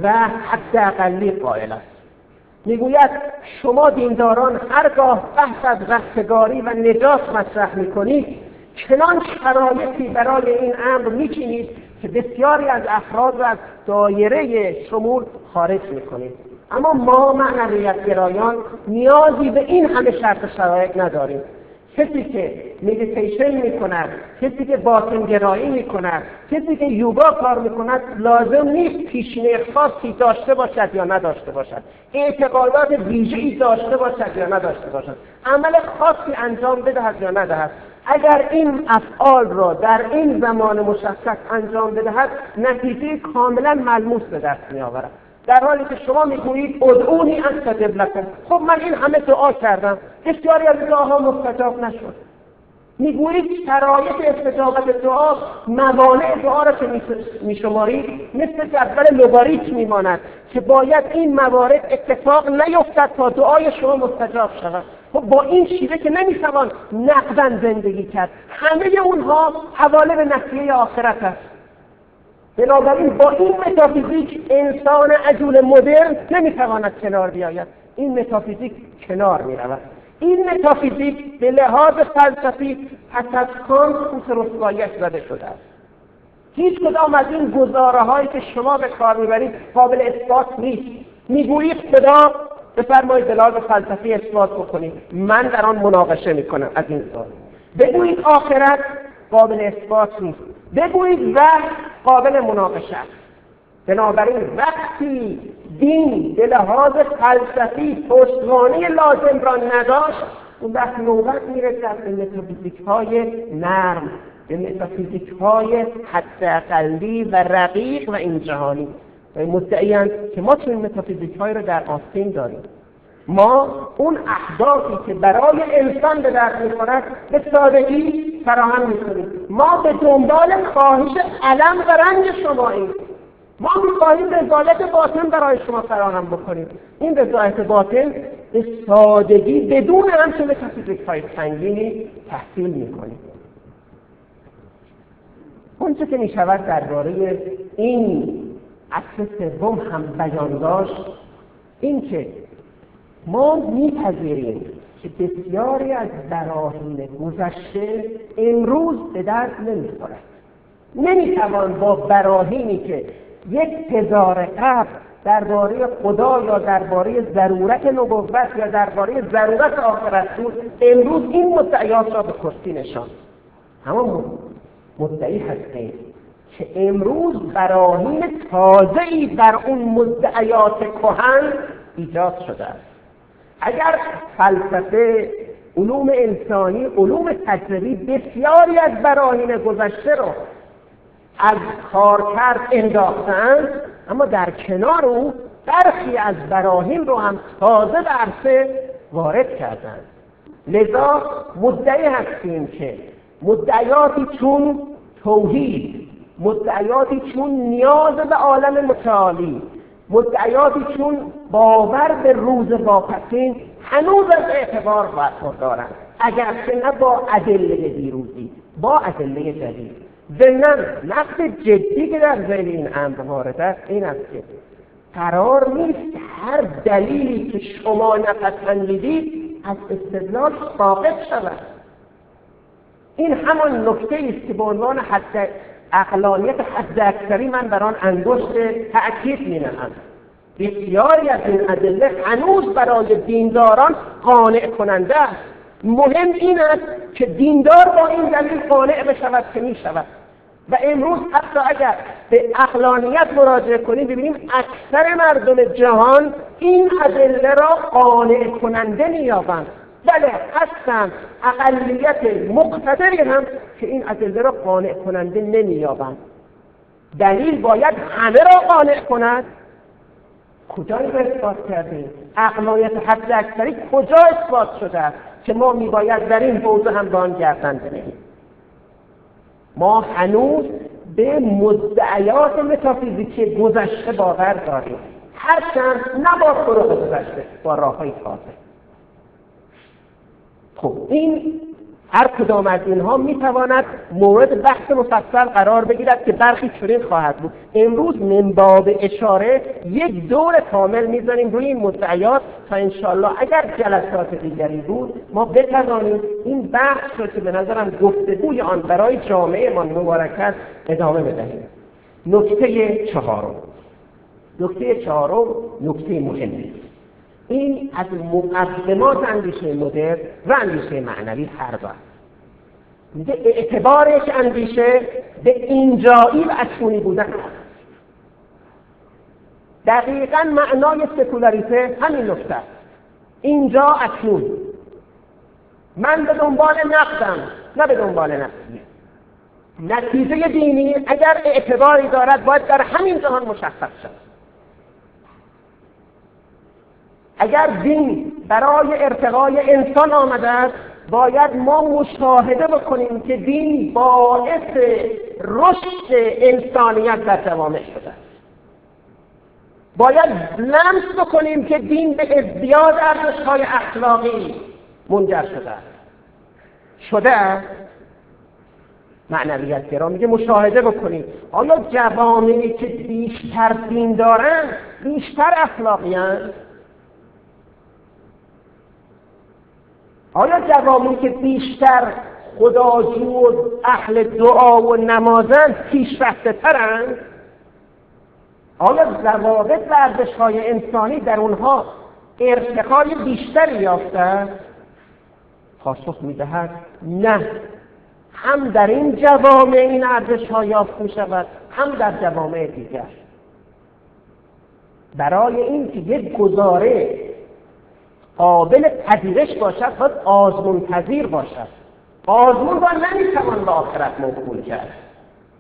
و حداقلی قائل است. می‌گوید شما دینداران هرگاه بحث از رستگاری و نجات مطرح می‌کنید چنان شرایطی برای این امر میچینید که بسیاری از افراد را از دایره شمول خارج می‌کنید. اما ما معنویت گرایان نیازی به این همه شرط شرایط نداریم. کسی که مدیتیشن می‌کند کسی که باطن گرایی می‌کند کسی که یوگا کار می‌کند لازم نیست پیشینه خاصی داشته باشد یا نداشته باشد. اعتقادات ویژه‌ای داشته باشد یا نداشته باشد. عمل خاصی انجام بدهد یا ندهد. اگر این افعال را در این زمان مشخص انجام بدهد نتیجه کاملا ملموس به دست میآورد. در حالی که شما می‌گویید ادعونی استجب لکم. خب من این همه دعا کردم. بسیاری از دعاها مستجاب نشد. می‌گویید شرایط استجابت دعا موانع دعا را که میشمارید مثل جدول لگاریتم میماند که باید این موارد اتفاق نیفتد تا دعای شما مستجاب شود. خب با این شیوه که نمی‌توان نقدا زندگی کرد. همه اونها حواله به نسیه آخرت است. بنابراین با این متافیزیک انسان عجول مدرن نمی‌تواند کنار بیاید. این متافیزیک کنار می‌رود. این متافیزیک به لحاظ فلسفی پس از کانت کوس رسوایش زده شده است. هیچ کدام از این گزاره هایی که شما به کار می‌برید قابل اثبات نیست. می‌گویید خدا بفرمایید به لحاظ فلسفی اثبات بکنید. من در آن مناقشه می‌کنم از این سال بگویید آخرت قابل اثبات نیست. بگویید وقت قابل مناقشه است. بنابراین وقتی دین به لحاظ فلسفی پشتوانه لازم را نداشت اون وقت نوبت می‌رسد به متافیزیک های نرم به متافیزیک های حداقلی و رقیق و این جهانی. و مدعیان که ما چنین متافیزیک های رو در آستین داریم. ما اون اهدافی که برای انسان به دست می‌خورد به سادگی فراهم می‌کنیم. ما به دنبال خواهش علم و رنگ شما این ما می‌خواهیم رضایت باطن برای شما فراهم بکنیم. این رضایت باطن به سادگی بدون همچه تفیزیک های سنگینی تحصیل می‌کنیم. اونچه که می‌شود درباره این اصل سوم هم بیان داشت این که ما میپذیریم که بسیاری از براهین گذشته امروز به درد نمی‌خورد. نمی‌توان با براهینی که یک هزار قبل درباره خدا یا درباره ضرورت نبوت یا درباره ضرورت آخرت بود امروز این مدعیات را به کرسی نشان. اما مدعی هستیم که امروز براهین تازه‌ای بر اون مدعیات کهن ایجاد شده است. اگر فلسفه علوم انسانی علوم تجربی بسیاری از براهین گذشته رو از کارکرد انداختند اما در کنار او برخی از براهین رو هم تازه به عرصه وارد کردند لذا مدعی هستیم که مدعیاتی چون توحید مدعیاتی چون نیاز به عالم متعالی مدعیاتی چون باور به روز واپسین هنوز از اعتبار برخوردارند اگرچه نه با ادله دیروزی با ادله جدید. ضمنا نقد جدی که در ذهن این امر وارد است این است که قرار نیست هر دلیلی که شما نپسندیدید از استدلال ساقط شود. این همان نکته است که به عنوان حد اقلانیت حد اکثری من بر انگشت تأکید می نهم بسیاری از این ادله هنوز برای دینداران قانع کننده است. مهم این است که دیندار با این دلیل قانع بشود که می شود و امروز حتی اگر به اقلانیت مراجعه کنیم ببینیم اکثر مردم جهان این ادله را قانع کننده مییابند. بله هستند اقلیت مقتدری هم که این ادله را قانع کننده نمییابند دلیل باید همه را قانع کند. کجا را اثبات کردیم اقلانیت حد اکثری کجا اثبات شده که ما میباید در این حوزه هم به آن گردن ما هنوز به مدعیات متافیزیکی گذشته باور داریم. هرچند نه با طرق گذشته با راه های تازه. خب این هر کدام از اینها می‌تواند مورد بحث مفصل قرار بگیرد که برخی چنین خواهد بود. امروز من باب اشاره یک دور کامل می‌زنیم روی این مدعیات تا انشالله اگر جلسات دیگری بود ما بتوانیم این بحث رو که به نظرم گفتگوی آن برای جامعه ما مبارک است ادامه بدهیم. نکته چهارم. نکته چهارم نکته مهمی. این از مقدمات اندیشه مدر و اندیشه معنوی هر میگه اعتبارش اندیشه به اینجایی و اکنونی بودن. دقیقا معنای سکولاریته همین نکته اینجا اکنون من به دنبال نقدم نه به دنبال نفسی. نتیجه دینی اگر اعتباری دارد باید در همین جهان مشخص شد اگر دین برای ارتقای انسان آمده است باید ما مشاهده بکنیم که دین باعث رشد انسانیت در جوامع شده است. باید لمس بکنیم که دین به ازدیاد ارزشهای اخلاقی منجر شده است. شده معنویت گرا میگه مشاهده بکنیم. آیا جوامعی که بیشتر دین دارند بیشتر اخلاقی آیا جوامعی که بیشتر خداجو و اهل دعا و نمازند پیشرفته ترند آیا ضوابط و ارزشهای انسانی در اونها ارتقای بیشتری یافته پاسخ می‌دهد نه. هم در این جوامع این ارزش ها یافت می شود هم در جوامع دیگر. برای اینکه یک گزاره قابل پذیرش باشد باید آزمون پذیر باشد. آزمون را نمی‌توان به آخرت موکول کرد.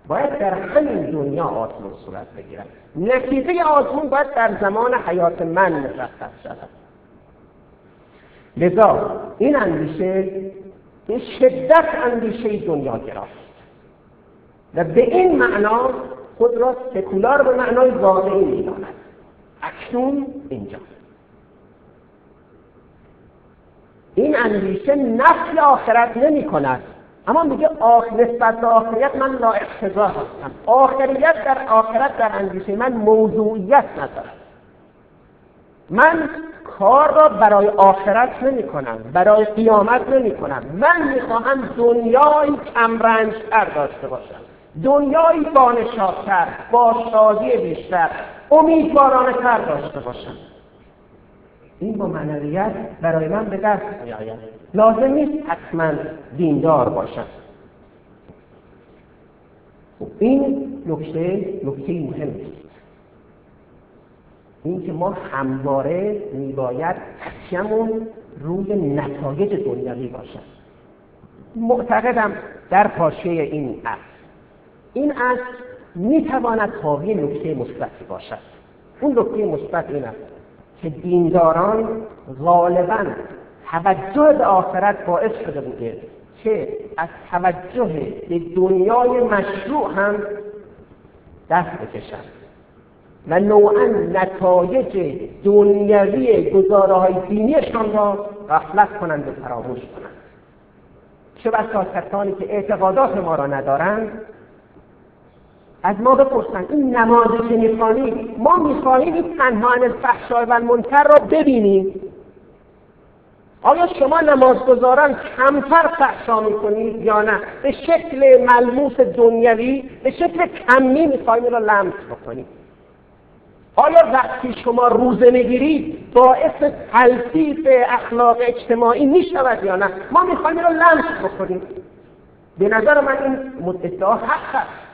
باید در همین دنیا آزمون صورت بگیرد. نتیجه آزمون باید در زمان حیات من مشخص شود. لذا این اندیشه به شدت اندیشه دنیا گراست و به این معنا خود را سکولار به معنای واقعی می‌داند. اکنون اینجا. این اندیشه نفی آخرت نمی کند. اما میگه آخ نسبت به آخریت من لا اقتضا هستم. آخریت در آخرت در اندیشه من موضوعیت ندارد. من کار را برای آخرت نمی کنم. برای قیامت نمی کنم. من می‌خواهم دنیایی کمرنجتر داشته باشم. دنیایی بانشادتر با شادی بیشتر امیدوارانه تر داشته باشم. این با معنویت برای من به دست میآید لازم نیست حتما دیندار باشم. این نکته نکته مهم است. این که ما همواره میباید تکیمون روی نتایج دنیوی باشد معتقدم در پاشیه این اصل این اصل می‌تواند حاوی نکته مثبتی باشد. اون نکته مثبت این است. که دینداران غالبا توجه به آخرت باعث شده بوده که از توجه به دنیای مشروع هم دست بکشند و نوعا نتایج دنیوی گزاره های دینیشان را غفلت کنند و فراموش کنند. چه بسا کسانی که اعتقادات ما را ندارند از ما بپرسند این نمازی که می‌خوانیم ما می‌خواهیم این تنها عن الفحشاء و المنکر را ببینیم. آیا شما نمازگزاران کمتر فحشا می‌کنید یا نه؟ به شکل ملموس دنیوی به شکل کمی می‌خواهیم را لمس بکنید آیا وقتی شما روزه می‌گیرید باعث تلطیف اخلاق اجتماعی می‌شود یا نه؟ ما می‌خوایم را لمس بکنیم. به نظر من این ادعا حق است.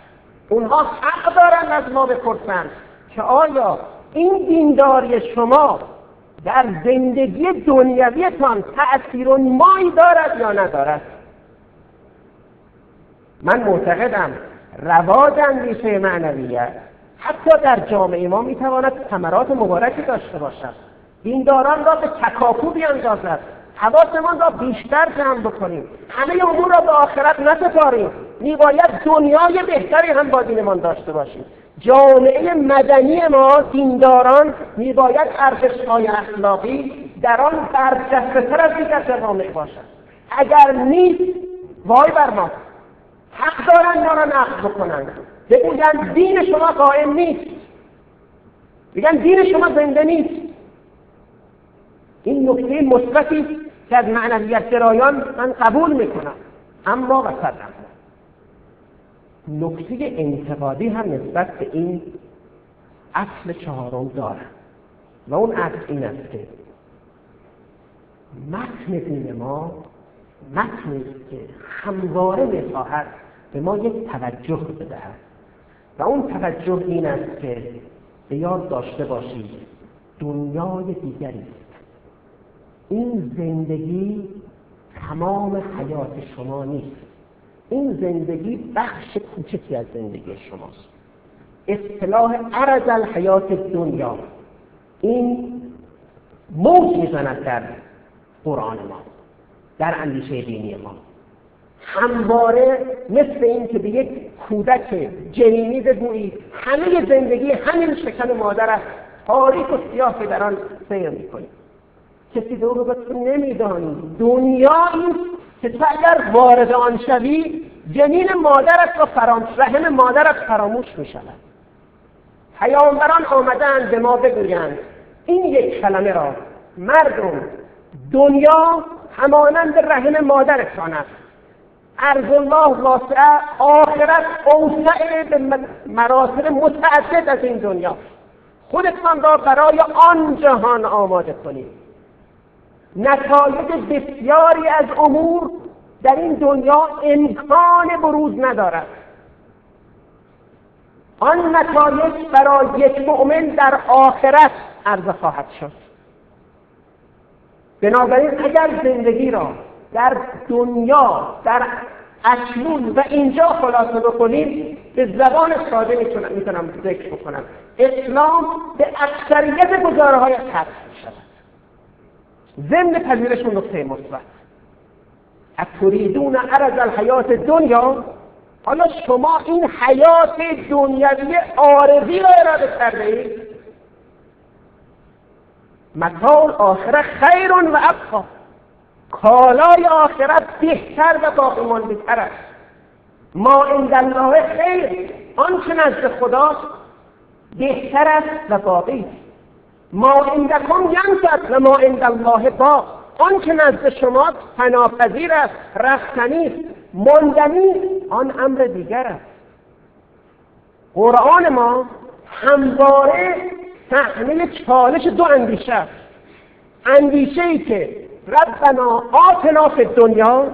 اونها حق دارند از ما بپرسند که آیا این دینداری شما در زندگی دنیویتان تأثیر مایی دارد یا ندارد؟ من معتقدم رواج اندیشه معنویت حتی در جامعه ما می‌تواند ثمرات مبارکی داشته باشد. دینداران را به تکاپو بیاندازد. حواسمان را بیشتر جمع بکنیم. همه امور را به آخرت نسپاریم. میباید دنیای بهتری هم با دینمان داشته باشیم. جامعه مدنی ما دینداران میباید ارزشهای اخلاقی در آن برجسته از دیگر جوامع باشد اگر نیست وای بر ما. حق دارن ما را نقد بکنند بگویند دین شما قائم نیست. میگن دین شما زنده نیست. این نکته مثبتی که از معنویت درایان من قبول می‌کنم. اما و نکته انتقادی هم نسبت به این اصل چهارم دارم. و اون اصل این است که متن دین ما متنی است که همواره می‌خواهد به ما یک توجه بدهد. و اون توجه این است که به یاد داشته باشید دنیای دیگری است. این زندگی تمام حیات شما نیست. این زندگی بخش کوچکی از زندگی شماست. اصطلاح عرض الحیات دنیا این موج می‌زند در قرآن ما در اندیشه دینی ما. همواره مثل این که به یک کودک جنینی بگویید همه زندگی همین شکن مادر است. تاریک و سیاه در آن سیر می‌کنید کسی دو رو تو نمیدانی. دنیا این که تو اگر وارد آن شوی جنین مادرت را فرام رحم مادرت فراموش می شود پیامبران آمدند به ما بگویند این یک کلمه را مردم دنیا همانند رحم مادرتان است. ارز الله واسعه آخرت اوسع به مراتب متعدد از این دنیا. خودتان را برای آن جهان آماده کنید. نتایج بسیاری از امور در این دنیا امکان بروز ندارد. آن نتایج برای یک مؤمن در آخرت عرضه خواهد شد. بنابراین اگر زندگی را در دنیا در اکنون و اینجا خلاصه بکنیم به زبان ساده می‌تونم, ذکر بکنم. اسلام به اکثریت گزاره های می شود ضمن پذیرشون نقطه مثبت. اتریدون عرض الحیات دنیا حالا شما این حیات دنیوی آرزی را اراده کرده اید متاع آخره خیر و ابقا. کالای آخرت بهتر و باقی ماندهتر است. ما عند الله خیر آنچه نزد خدا بهتر است و باقی است. ما عندکم ینفد و ما عند الله با آن که نزد شما پناپذیر است رفتنی است ماندنی آن امر دیگر است. قرآن ما همواره صحنه چالش دو اندیشه است. اندیشه ای که ربنا آتنا فی دنیا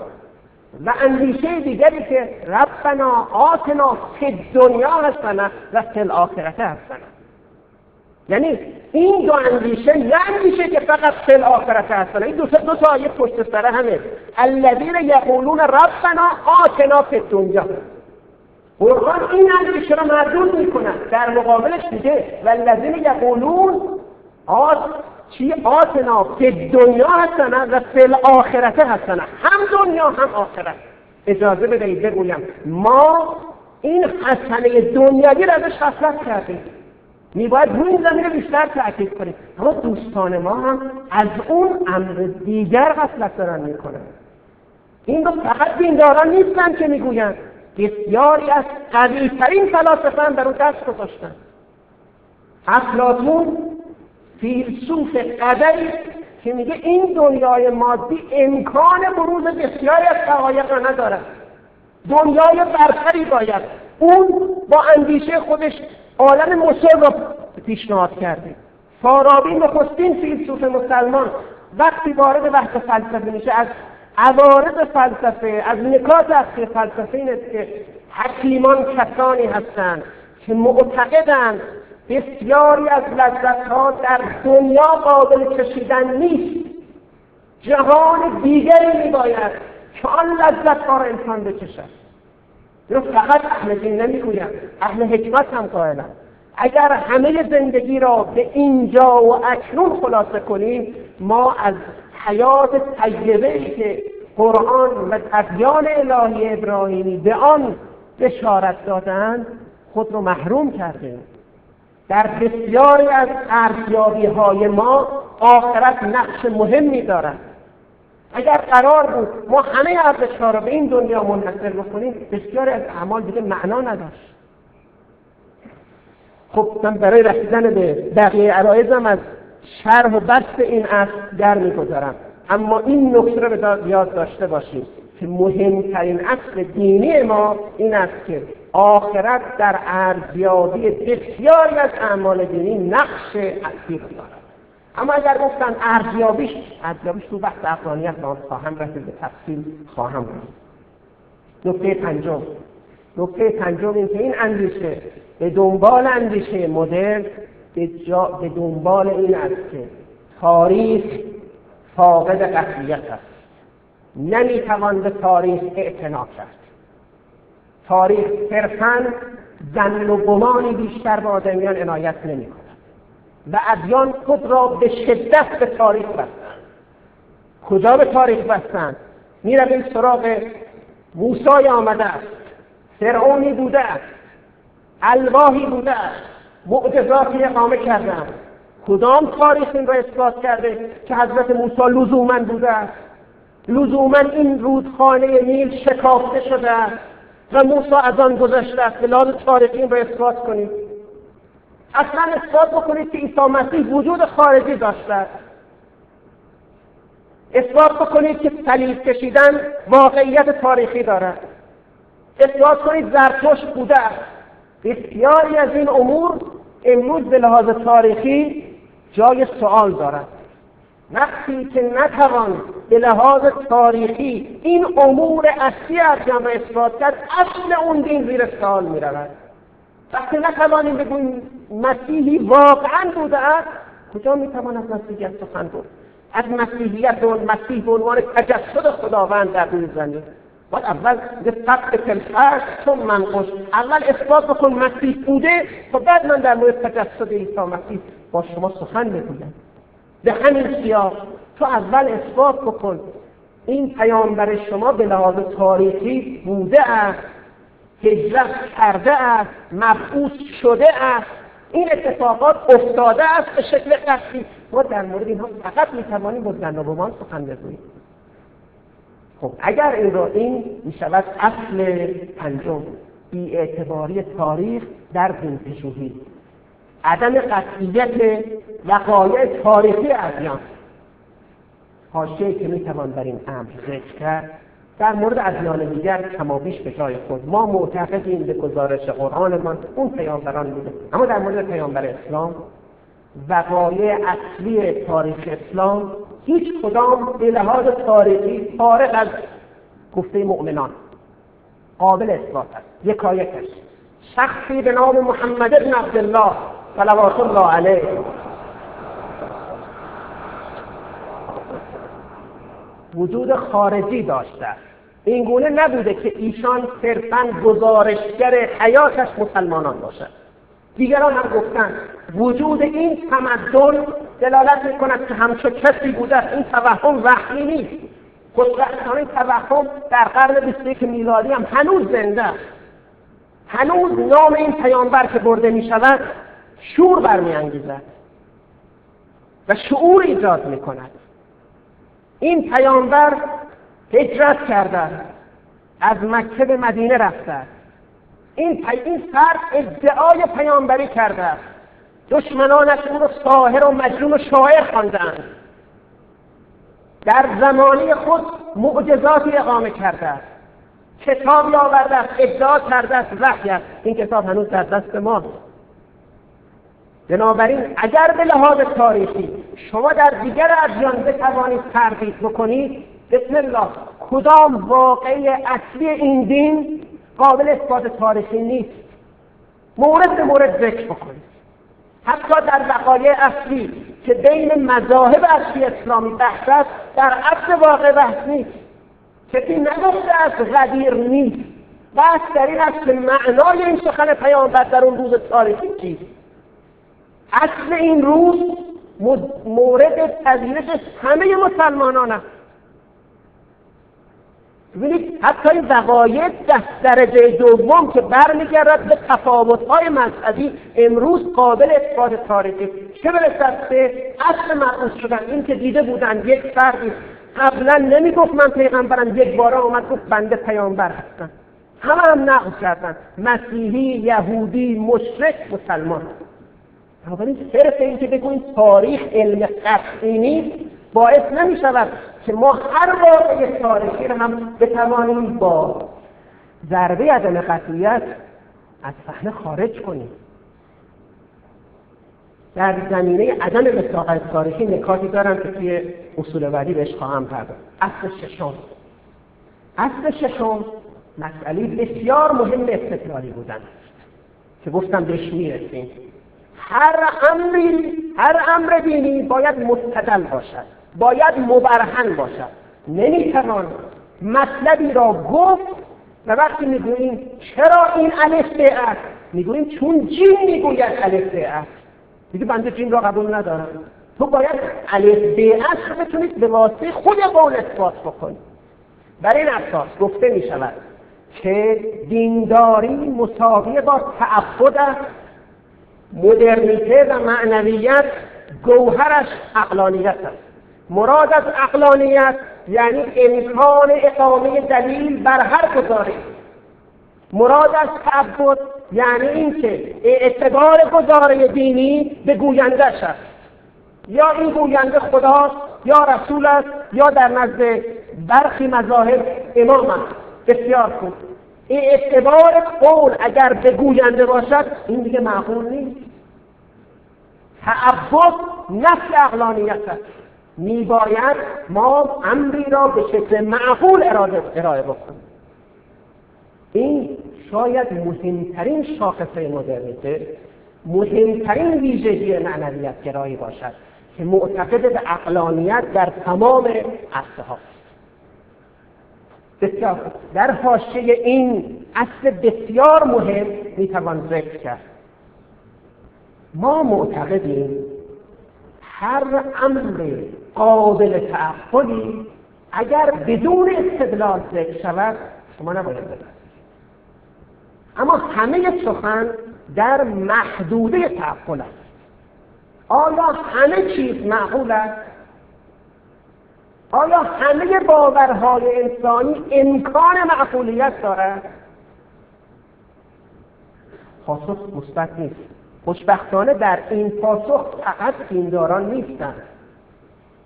و اندیشه دیگری که ربنا آتنا فی دنیا هستند و فی الاخرته هستند یعنی این دو اندیشه نه اندیشه که فقط فل آخرت هستن این دو تا دو تا آیه پشت سر همه. الذین یقولون ربنا آتنا فی الدنیا. قرآن این اندیشه را مردود می‌کنن. در مقابلش میگه والذین یقولون چی؟ آتنا به دنیا هستن و فل آخرته هستن. هم دنیا هم آخرت. اجازه بدهید بگویم. ما این حسنه دنیایی رو ازش غفلت کردیم میباید روی این زمینه بیشتر تاکید کنیم. اما دوستان ما هم از اون امر دیگر غفلت دارن می‌کنن. این رو فقط دینداران نیستن که می‌گویند. بسیاری از قویترین فلاسفه هم در اون دست گذاشتن. افلاطون فیلسوف قدری که میگه این دنیای مادی امکان بروز بسیاری از حقایق را ندارد. دنیای برتری باید. اون با اندیشه خودش عالم مصر را پیشنهاد کرده. فارابی نخستین فیلسوف مسلمان وقتی وارد بحث فلسفه میشه از عوارض فلسفه از نکات اصلی فلسفه این است که حکیمان کسانی هستند که معتقدند بسیاری از لذت ها در دنیا قابل کشیدن نیست. جهان دیگری میباید که آن لذت ها را انسان بکشد. اینو فقط اهل دین نمی‌گویم اهل حکمت هم قائلند اگر همه زندگی را به اینجا و اکنون خلاصه کنیم ما از حیات طیبه که قرآن و ادیان الهی ابراهیمی به آن بشارت دادند خود رو محروم کردیم. در بسیاری از ارزیابی های ما آخرت نقش مهمی دارد. اگر قرار بود ما همه ارزش را به این دنیا منحصر بکنیم بسیاری از اعمال دیگه معنا نداشت. خب من برای رسیدن به بقیه عرایزم از شرح و بست این اصل در می‌گذارم. اما این نکته رو به یاد داشته باشیم که مهمترین اصل دینی ما این است که آخرت در ارزیابی بسیاری از اعمال دینی نقش اصلی دارد. اما اگر گفتن ارزیابیش ارزیابیش تو بحث افغانیت به خواهم رسید به تفصیل خواهم رسید نکته پنجم. نکته پنجم این که این اندیشه به دنبال اندیشه مدرن به, به دنبال این است که تاریخ فاقد قطعیت است. نمی‌توان به تاریخ اعتنا کرد. تاریخ صرفا زن و گمانی بیشتر به آدمیان عنایت نمی کند و ادیان خود را به شدت به تاریخ بستند. کجا به تاریخ بستند؟ می‌رویم سراغ موسای آمده است. فرعونی بوده است. الواهی بوده است. معجزاتی اقامه کردند کدام تاریخ این را اثبات کرده که حضرت موسی لزوما بوده است؟ لزوما این رودخانه نیل شکافته شده است و موسی از آن گذشته است. به لحاظ این را اثبات کنید اصلا اثبات بکنید که عیسی مسیح وجود خارجی داشته اثبات بکنید که صلیب کشیدن واقعیت تاریخی دارد. اثبات کنید زرتشت بوده است. بسیاری از این امور امروز به لحاظ تاریخی جای سوال دارد. وقتی که نتوان به لحاظ تاریخی این امور اصلی ارکان را اثبات کرد اصل اون دین زیر سوال می رود وقتی نتوانیم بگوییم مسیحی واقعا بوده است کجا می‌توان از مسیحیت سخن بود؟ از مسیحیت و مسیح به عنوان تجسد خداوند در روی زمین. باید اول به سبت کلفرش چون منقش اول اثبات بکن مسیح بوده و بعد من در مورد تجسد عیسی مسیح با شما سخن بگویم به همین سیاق تو اول اثبات بکن. این پیامبر شما به لحاظ تاریخی بوده است. هجرت کرده است مبعوث شده است این اتفاقات افتاده است به شکل قصدی. ما در مورد اینها فقط می‌توانیم با زن سخن بگوییم. خب اگر این را این می شود اصل پنجم اعتباری تاریخ در دین عدم قطعیت وقایع تاریخی ادیان. حاشیه که می‌توان بر این امر ذکر کرد در مورد ادیان دیگر کمابیش به جای خود. ما معتقدیم به گزارش قرآنمان اون پیامبران بوده. اما در مورد پیامبر اسلام وقایع اصلی تاریخ اسلام هیچ کدام به لحاظ تاریخی فارغ از گفته مؤمنان. قابل اثبات است یکایکش شخصی به نام محمد بن عبدالله صلوات الله علیه. وجود خارجی داشته این گونه نبوده که ایشان صرفا گزارشگر حیاتش مسلمانان باشد دیگران هم گفتن وجود این تمدن دلالت می‌کند که همچون کسی بوده این توهم وحی نیست. خوشبختانه توهم در قرن 21 میلادی هم هنوز زنده هنوز نام این پیامبر که برده می شود شور برمیانگیزد و شعور ایجاد می کند این پیامبر هجرت کرده از مکه به مدینه رفته این این فرد ادعای پیامبری کرده. دشمنانش او را ساهر و مجنون و شاعر خواندند در زمانی خود معجزاتی اقامه کرده. کتابی آورده است ادعا کرده است وحی است. این کتاب هنوز در دست ما. بنابراین اگر به لحاظ تاریخی شما در دیگر ادیان بتوانید ترغیب بکنید بسم الله. کدام واقعی اصلی این دین قابل اثبات تاریخی نیست؟ مورد به مورد ذکر بکنید حتی در وقایع اصلی که بین مذاهب اصلی اسلامی بحث است در اصل واقع بحث نیست. کسی نگفته از غدیر نیست. بحث در این است که معنای این سخن پیامبر در اون روز تاریخی چیست؟ اصل این روز مورد پذیرش همه مسلمانان است. ببینید حتی این وقایع در درجه دوم که برمیگردد به تفاوت‌های مذهبی امروز قابل اثبات تاریخی. چه برسد به اصل مرعوض شدن؟ این که دیده بودن یک فردی قبلا نمی‌گفت من پیغمبرم یک بار آمد گفت بنده پیامبر هستم. همه هم نقل کردن. مسیحی یهودی مشرک مسلمان. بنابراین صرف اینکه بگوییم تاریخ علم قطعی نیست باعث نمی شود که ما هر واقع تاریخی رو هم بتوانیم با ضربه عدم قطعیت از صحنه خارج کنیم. در زمینه عدم مصداقیت تاریخی نکاتی دارم که توی اصول بعدی بهش خواهم پرداخت. اصل ششم. اصل ششم مسئله بسیار مهم استدلالی بودن که گفتم بهش می‌رسیم. هر امری هر امر دینی باید مستدل باشد. باید مبرهن باشد. نمی‌توان مطلبی را گفت و وقتی می‌گوییم چرا این الف است؟ می‌گوییم چون جین می‌گوید الف است. دیگه بنده جین را قبول ندارم. تو باید الف است رو بتونید به واسطه خود قول اثبات بکنید بر این اساس گفته می شود که دینداری مساوی با تعبد است. مدرنیته و معنویت گوهرش اقلانیت است. مراد از اقلانیت یعنی امکان اقامه دلیل بر هر گزاره مراد از تعبد یعنی اینکه اعتبار گزاره دینی به گویندهش است یا این گوینده خداست یا رسول است یا در نزد برخی مذاهب امام است. بسیار خوب. این اعتبار قول اگر به گوینده باشد این دیگه معقول نیست. تعبد نفس اقلانیت است. میباید ما امری را به شکل معقول ارائه بکنیم. این شاید مهمترین شاخصه مدرنیته مهمترین ویژگی معنویت گرایی باشد که معتقد به اقلانیت در تمام عرصه ها. در حاشیه این اصل بسیار مهم می‌توان ذکر کرد. ما معتقدیم هر امر قابل تعقلی اگر بدون استدلال ذکر شود شما نباید اما همه سخن در محدوده تعقل است. آیا همه چیز معقول است؟ آیا همه باورهای انسانی امکان معقولیت دارد پاسخ مثبت نیست. خوشبختانه در این پاسخ فقط دینداران نیستند.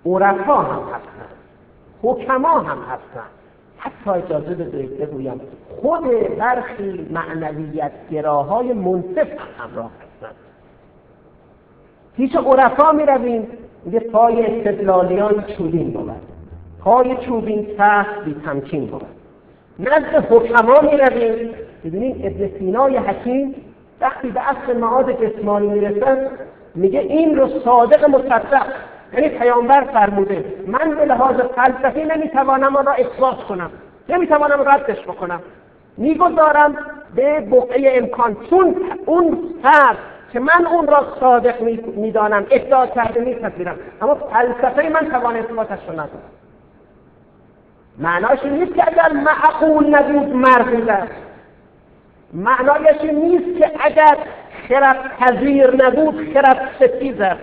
عرفا هم هستند. حکما هم هستند. حتی اجازه بدهید بگویم خود برخی معنویت گراهای منصف هم همراه هستند. پیش عرفا می رویم میگه پای استدلالیان چوبین بود. پای چوبین سخت بی تمکین بود. نزد حکما می رویم ببینید ابن سینای حکیم وقتی به اصل معاد جسمانی می‌رسن میگه این رو صادق مصدق یعنی پیامبر فرموده من به لحاظ فلسفی نمی‌توانم آن را اثبات کنم نمی‌توانم ردش بکنم. می‌گذارم به بقعه امکان چون اون فرد که من اون را صادق می‌دانم ادعا کرده میپذیرم. اما فلسفه من توان اثباتش رو ندارم. معناش نیست که اگر معقول نبود مرغوب است معنایش نیست که اگر خرد پذیر نبود خرد ستیز است.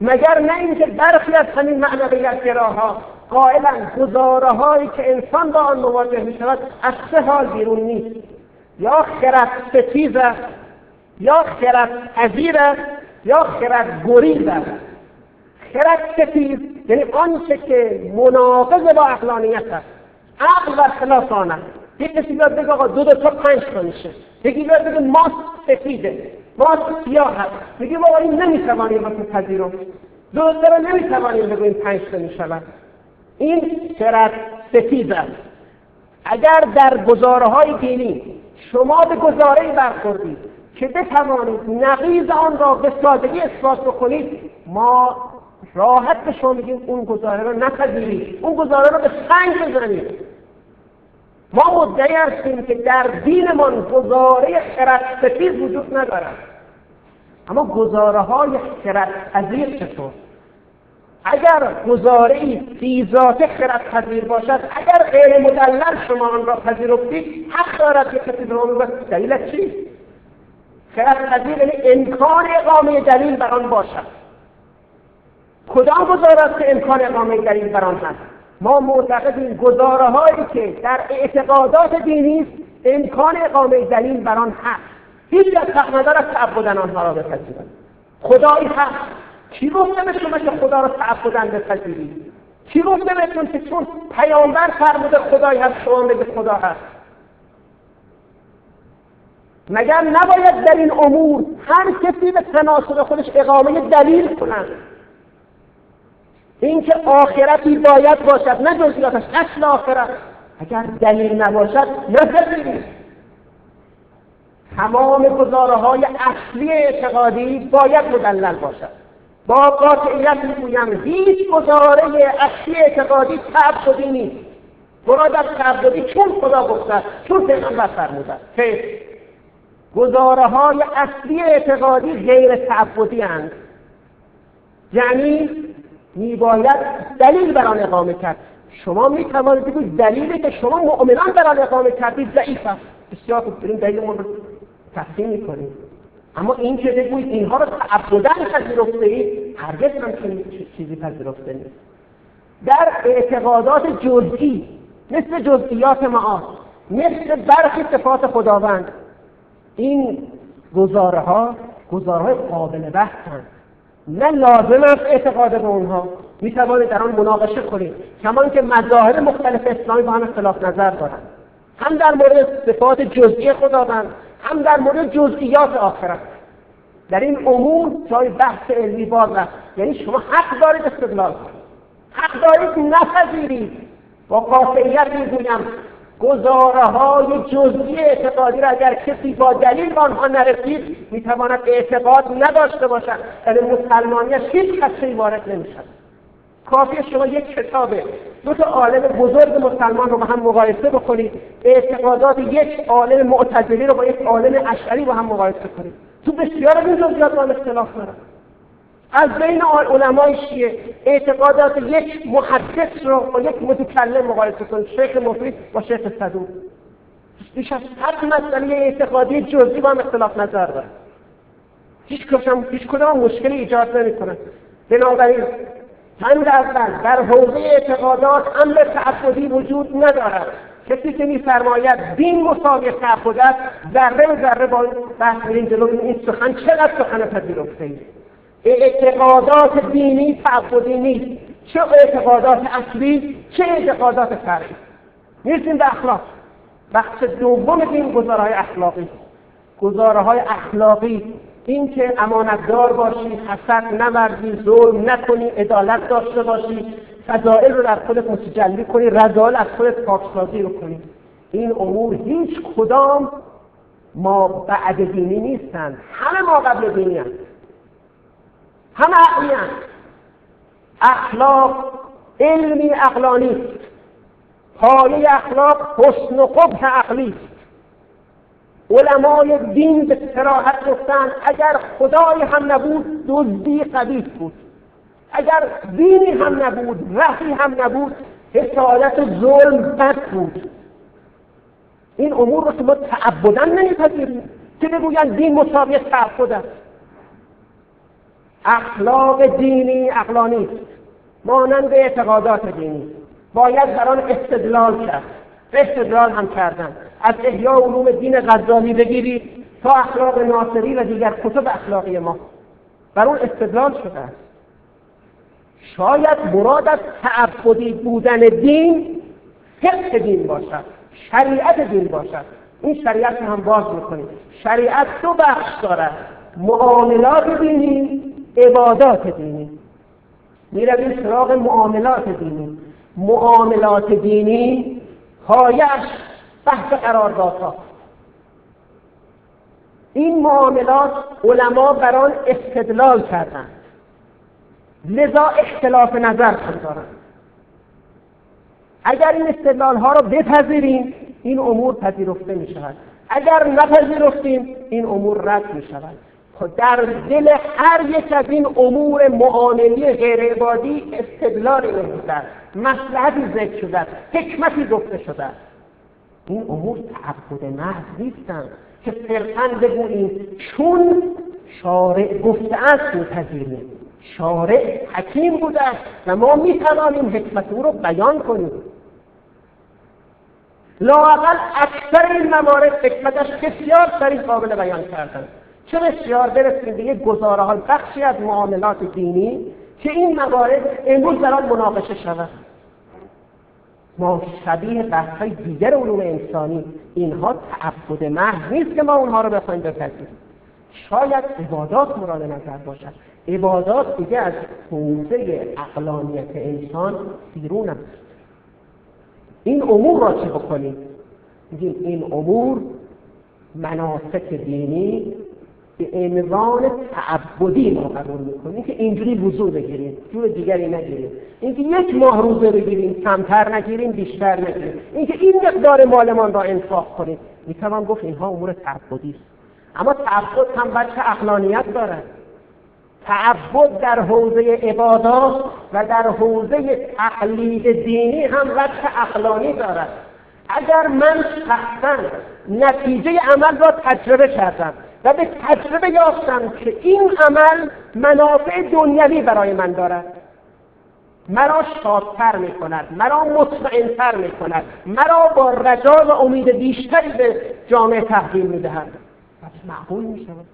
مگر نه اینکه برخی از همین معنویت گراها قائلا گزاره هایی که انسان با آن مواجه می شود از سه حال بیرون نیست. یا خرد ستیز است یا خرد پذیر است یا خرد گریز است. خرد ستیز یعنی آنچه که مناقض با اقلانیت است. عقل و خلاف آن است یک کسی بیاد بگه آقا دو دو تا پنج تا میشه؟ یکی بیاد بگه ماست سفیده. ماست سیاه هست. میگه بابا این نمی‌توانیم واسه پذیرم دو دو رو نمی‌توانیم بگویم پنج تا می‌شود. این خرد ستیز است. اگر در گزاره های دینی شما به گزاره برخوردید که بتوانید نقیز آن را به سادگی اثبات بکنید ما راحت به شما میگیم اون گزاره رو نپذیرید. اون گزاره رو به سنگ بزنید. ما مدعی هستیم که در دینمان گزاره خردستیز وجود ندارد اما گزاره های خردپذیر چطور؟ اگر گزاره ای فی ذات خردپذیر باشد اگر غیر مدلل شما آن را پذیرفتید حق دارد که کسی به ما دلیل چیست خردپذیر یعنی امکان اقامه دلیل بر آن باشد. کدام گزاره است که امکان اقامه دلیل بر آن هست؟ ما معتقدیم گزاره هایی که در اعتقادات دینی است امکان اقامه دلیل بر آن هست. هیچ از حق ندارد تعبدن آنها را بپذیرند. خدایی هست کی گفته به شما که خدا را تعبدن بپذیرید؟ کی گفته بهتون که چون پیامبر فرموده خدایی هست شما به خدا هست مگر نباید در این امور هر کسی به تناسب خودش اقامه دلیل کنند اینکه آخرتی باید باشد نه جزئیاتش اصل آخرت. اگر دلیل نباشد نپذیرید تمام گزاره های اصلی اعتقادی باید مدلل باشد. با قاطعیت می‌گویم هیچ گزاره اصلی اعتقادی تعبدی نیست. مراد از تعبدی چون خدا گفته چون پیغمبر فرموده. که گزاره های اصلی اعتقادی غیر تعبدی اند یعنی میباید دلیل بر آن اقامه کرد. شما می توانید بگوید دلیلی که شما مؤمنان بر آن اقامه کردید ضعیف است. بسیار خوب بریم دلیلمون رو تقسیم می‌کنیم. اما این که بگویید اینها رو تعبدن پذیرفته اید هرگز هم چیزی پذیرفته نیست. در اعتقادات جزئی مثل جزئیات معاد مثل برخی صفات خداوند این گزاره ها گزاره های قابل بحثند نه لازم است اعتقاد به اونها. می توانید در آن مناقشه کنید. کمان که مظاهر مختلف اسلامی با هم اختلاف نظر دارند. هم در مورد صفات جزئی خداوند هم در مورد جزئیات آخرت. در این امور جای بحث علمی باز است. یعنی شما حق دارید استدلال کنید. حق دارید نپذیرید. با قاطعیت می‌گویم. گزاره های جزئی اعتقادی را اگر کسی با دلیل آنها نرسید می‌تواند اعتقاد نداشته باشد. یعنی مسلمانیش هیچ خدشه وارد نمی‌شد کافی شما یک کتاب دو تا عالم بزرگ مسلمان رو با هم مقایسه بکنید. اعتقادات یک عالم معتزلی رو با یک عالم اشعری با هم مقایسه کنید. تو بسیار از این جزئیات با اختلاف دارن. از بین علمای شیعه اعتقادات یک محدث رو با یک متکلم مقایسه کنید شیخ مفید با شیخ صدوق. بیش از هر مسئله اعتقادی جزئی با هم اختلاف نظر داره هیچ کدام هیچ کدام مشکلی ایجاد نمی‌کنه بنابراین چند اول در حوزه اعتقادات امر تعبدی وجود ندارد. کسی که میفرماید دین مساوی تعبد است ذره به ذره با بحث میریم جلو این سخن چقدر سخن پذیرفته اعتقادات دینی تعبدی نیست. چه اعتقادات اصلی چه اعتقادات فرعی. می‌رسیم به اخلاق. بخش دوم دین گزاره های اخلاقی. گزاره های اخلاقی. این که امانتدار باشی حسد نورزی ظلم نکنی عدالت داشته باشی فضائل رو در خودت متجلی کنی رضال از خودت پاکسازی رو کنی. این امور هیچ کدام ما بعد دینی نیستند همه ما قبل دینی هست همه عقلی اخلاق علمی اقلانی. پایه اخلاق حسن و قبح عقلی. علمای دین به سراحت گفتن اگر خدای هم نبود دزدی قبیح بود. اگر دینی هم نبود رحی هم نبود حسادت ظلم بد بود. این امور رو که ما تعبدن نمیپذیریم که بگویند؟ دین مساوی تعبد است. اخلاق دینی اقلانی مانند اعتقادات دینی. باید بر آن استدلال کرد. استدلال هم کردن. از احیا علوم دین غزالی بگیرید تا اخلاق ناصری و دیگر کتب اخلاقی ما. بر اون استدلال شده است. شاید مراد از تعبدی بودن دین فقه دین باشد شریعت دین باشد. این شریعت هم باز می‌کنیم. شریعت دو بخش دارد. معاملات دینی عبادات دینی. می‌رویم سراغ معاملات دینی. معاملات دینی پایش بحث قراردادها. این معاملات علما بر آن استدلال کردند لذا اختلاف نظر هم دارند اگر این استدلال ها را بپذیریم این امور پذیرفته می شود اگر نپذیرفتیم این امور رد می شود در دل هر یک از این امور معاملی غیر عبادی استدلالی نموده است مصلحتی ذکر شده است حکمتی گفته شده است. این امور تعبد محض نیستند که صرفا بگوییم چون شارع گفته است میپذیریم شارع حکیم بوده است و ما می‌توانیم حکمت او رو بیان کنیم. لاقل اکثر این موارد حکمتش بسیار سریع قابل بیان کردن. چه بسیار برسیم به یک گزاره حال بخشی از معاملات دینی که این موارد امروز در آن مناقشه شود. ما شبیه بحث دیگر علوم انسانی اینها تعبد محض نیست که ما اونها رو بخوایم بپذیریم. شاید عبادات مورد نظر باشد. عبادات دیگه از حوزه اقلانیت انسان بیرون است. این امور را چه بکنیم؟ این امور مناسک دینی به عنوان تعبدی ما قبول می‌کنیم که اینجوری وضوع بگیریم جور دیگری نگیریم. اینکه یک ماه روزه بگیریم کمتر نگیریم بیشتر نگیریم. اینکه این مقدار مالمان را انفاق کنیم. می‌توان گفت اینها امور تعبدی است. اما تعبد هم بچه اقلانیت دارد. تعبد در حوزه عبادات و در حوزه تقلید دینی هم وجه اقلانی دارد. اگر من شخصا نتیجه عمل را تجربه کردم و به تجربه یافتم که این عمل منافع دنیوی برای من دارد. مرا شادتر می کند مرا مطمئنتر می کند مرا با رجا و امید بیشتری به جامعه تحویل می دهد پس معقول می شود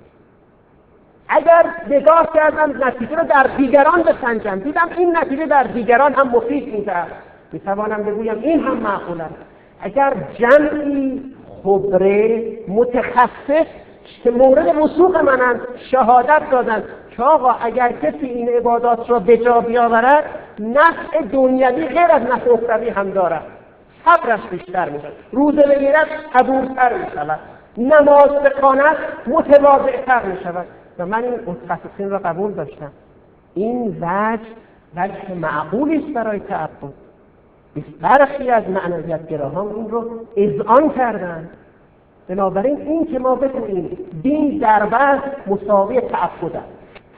اگر نگاه کردم نتیجه رو در دیگران بسنجم. دیدم این نتیجه در دیگران هم مفید می‌دهد می‌توانم بگویم این هم معقول است. اگر جمعی خبره متخصص که مورد وسوق منند شهادت دادند که آقا اگر کسی این عبادات را به جا بیاورد نفع دنیوی غیر از نفع اخروی هم دارد. صبرش بیشتر می‌شود. روزه بگیرد صبورتر می‌شود. نماز بخواند متواضعتر می‌شود. و من این متخصصین را قبول داشتم. این وجه وجه معقولی است برای تعبد. برخی از معنویتگراهان این رو اذعان کردن بنابراین این که ما بگوییم دین در بحث مساوی تعبد است.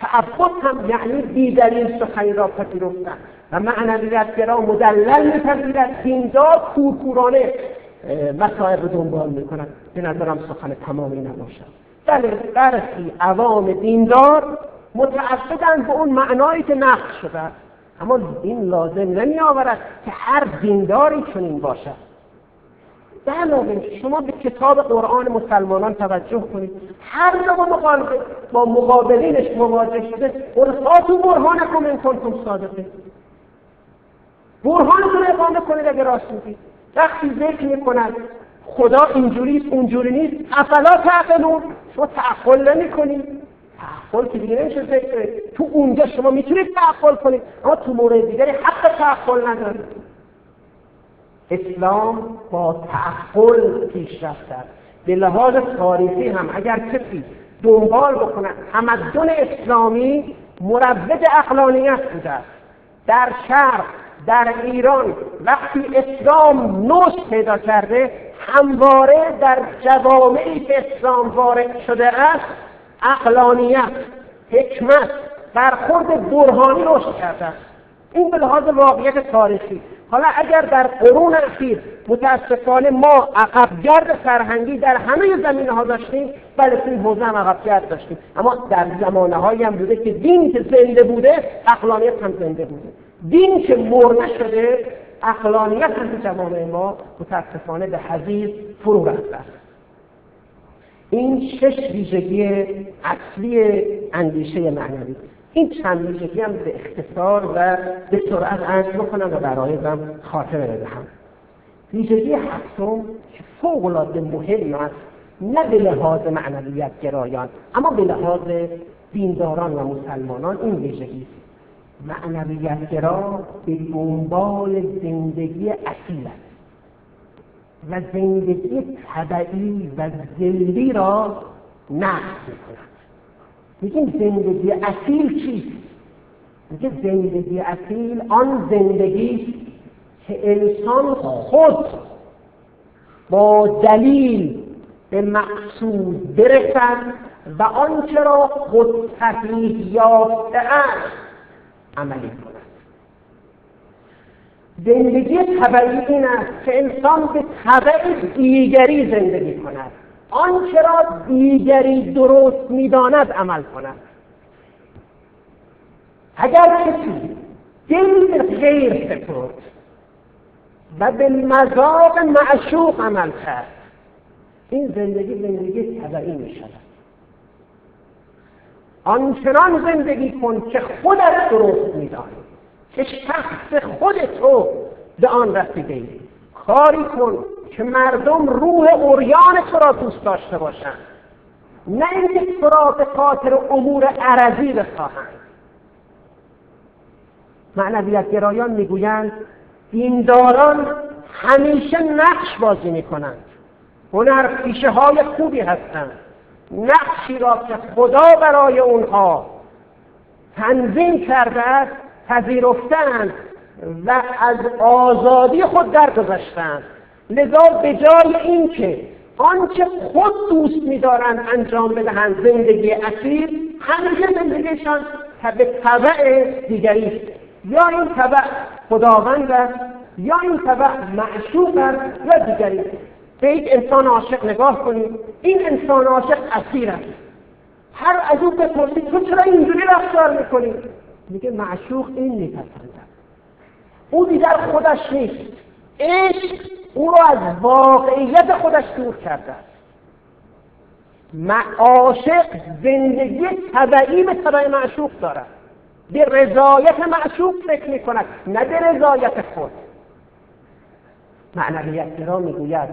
تعبد هم یعنی دیگرین سخنی را پذیرفتن. و معنویتگرا مدلل میپذیرد. دیندار کورکورانه مسائل رو دنبال می‌کنن. به نظرم سخن تمامی نباشد بله برخی عوام دیندار متعبدن به اون معنایی که نقل شده. اما این لازم نمی آورد که هر دینداری چنین باشد. علاوه شما به کتاب قرآن مسلمانان توجه کنید. هر جا با, با مقابلینش مواجه شده ارساتو برهانکم ان کنتم صادقین. برهانتون اقامه کنید اگه راست میگید. وقتی ذکر می‌کنند خدا اینجوریست اونجوری نیست. افلا تعقلون. شما تعقل نمی کنید تعقل که دیگه نمیشه ذکر. تو اونجا شما می‌تونید تعقل کنید. اما تو مورد دیگری حق تعقل ندارید. اسلام با تعقل پیش رفته به لحاظ تاریخی هم اگر کسی دنبال بکنه تمدن اسلامی مروج اقلانیت بوده در شرق در ایران وقتی اسلام نوش پیدا کرده همواره در جوامعی که اسلام وارد شده است اقلانیت حکمت برخورد برهانی رشد کرده است. این به لحاظ واقعیت تاریخی. حالا اگر در قرون اخیر متاسفانه ما عقبگرد فرهنگی در همه زمینه ها داشتیم بله تو این حوزه هم عقبگرد داشتیم. اما در زمانه هایی هم بوده که دین که زنده بوده اقلانیت هم زنده بوده. دین که مر نشده اقلانیت هم تو جوامع ما متاسفانه به حزیز فرو رفته این شش ویژگی اصلی اندیشه معنوی. این چند ویژگی هم به اختصار و به سرعت عرض بکنم و برایزم خاطره بدهم. ویژگی هفتم که فوق العاده مهم است نه به لحاظ معنویت گرایان اما به لحاظ دینداران و مسلمانان این ویژگی است. معنویت گرا به دنبال زندگی اصیل است و زندگی طبعی و زندی را نقص می‌کند. میگیم زندگی اصیل چیست؟ میگه زندگی اصیل آن زندگی که انسان خود با دلیل به مقصود برسد و آنچه را خود تحلیل یافته است عملی کند. زندگی طبعی این است که انسان به طبع دیگری زندگی کند. آنچه را دیگری درست می‌داند عمل کند. اگر کسی دل غیر سپرد و به مذاق معشوق عمل کرد این زندگی زندگی طبعی می شود آنچنان زندگی کن که خودت درست میدانی که شخص خود تو به آن رسیده ای کاری کن که مردم روح اوریان تو را دوست داشته باشند نه اینکه تو را به خاطر امور عرضی بخواهند. معنویت گرایان می‌گویند دینداران همیشه نقش بازی می‌کنند. هنر پیشه های خوبی هستند. نقشی را که خدا برای اونها تنظیم کرده است پذیرفتند و از آزادی خود درگذشتند. لذا به جای اینکه آنچه خود دوست میدارند انجام بدهند زندگی اصیل همیشه زندگیشان به طبع دیگری است. یا این طبع خداوند است یا این طبع معشوق است یا دیگری به یک انسان عاشق نگاه کنید این انسان عاشق اسیر است. هر از او بپرسید تو چرا اینجوری رفتار می‌کنی؟ میگه معشوق این میپسندد. او دیگر خودش نیست. عشق او را از واقعیت خودش دور کرده است. عاشق زندگی طبعی به طبع معشوق دارد. به رضایت معشوق فکر می کند نه به رضایت خود. معنویت را می‌گوید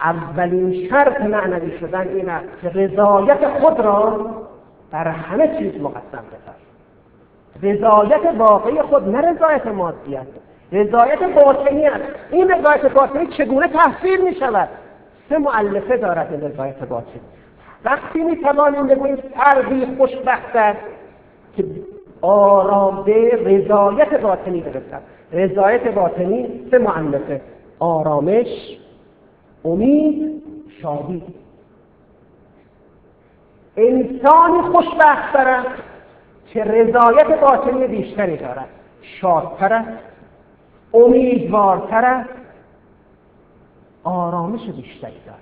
اولین شرط معنوی شدن این است که رضایت خود را بر همه چیز مقدم بذار. رضایت واقعی خود نه رضایت مادی رضایت باطنی است. این رضایت باطنی چگونه تحصیل می شود سه معلفه دارد این رضایت باطنی. وقتی می توانیم بگوییم فردی خوشبخت است که آرام به رضایت باطنی برسد رضایت باطنی سه معلفه آرامش امید شادی. انسانی خوشبخت است که رضایت باطنی بیشتری دارد. شادتر است امیدوارتر است آرامش بیشتری دارد.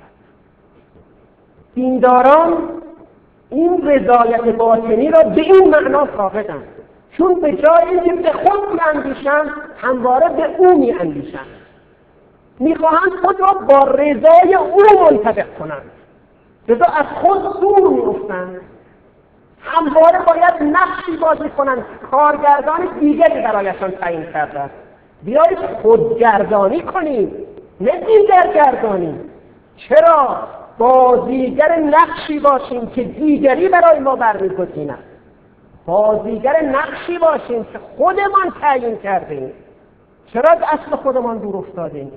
دینداران این رضایت باطنی را به این معنا فاقدند چون به جای اینکه به خود میاندیشند همواره به او میاندیشند. می‌خواهند خود را با رضای او منطبق کنند. رضا از خود دور میافتند. همواره باید نقشی بازی کنند. کارگردان دیگری برایشان تعیین کرده است بیایید خودگردانی کنیم نه دیگرگردانی. چرا؟ بازیگر نقشی باشیم که دیگری برای ما برمیگزیند بازیگر نقشی باشیم که خودمان تعیین کردیم. چرا از اصل خودمان دور افتادیم؟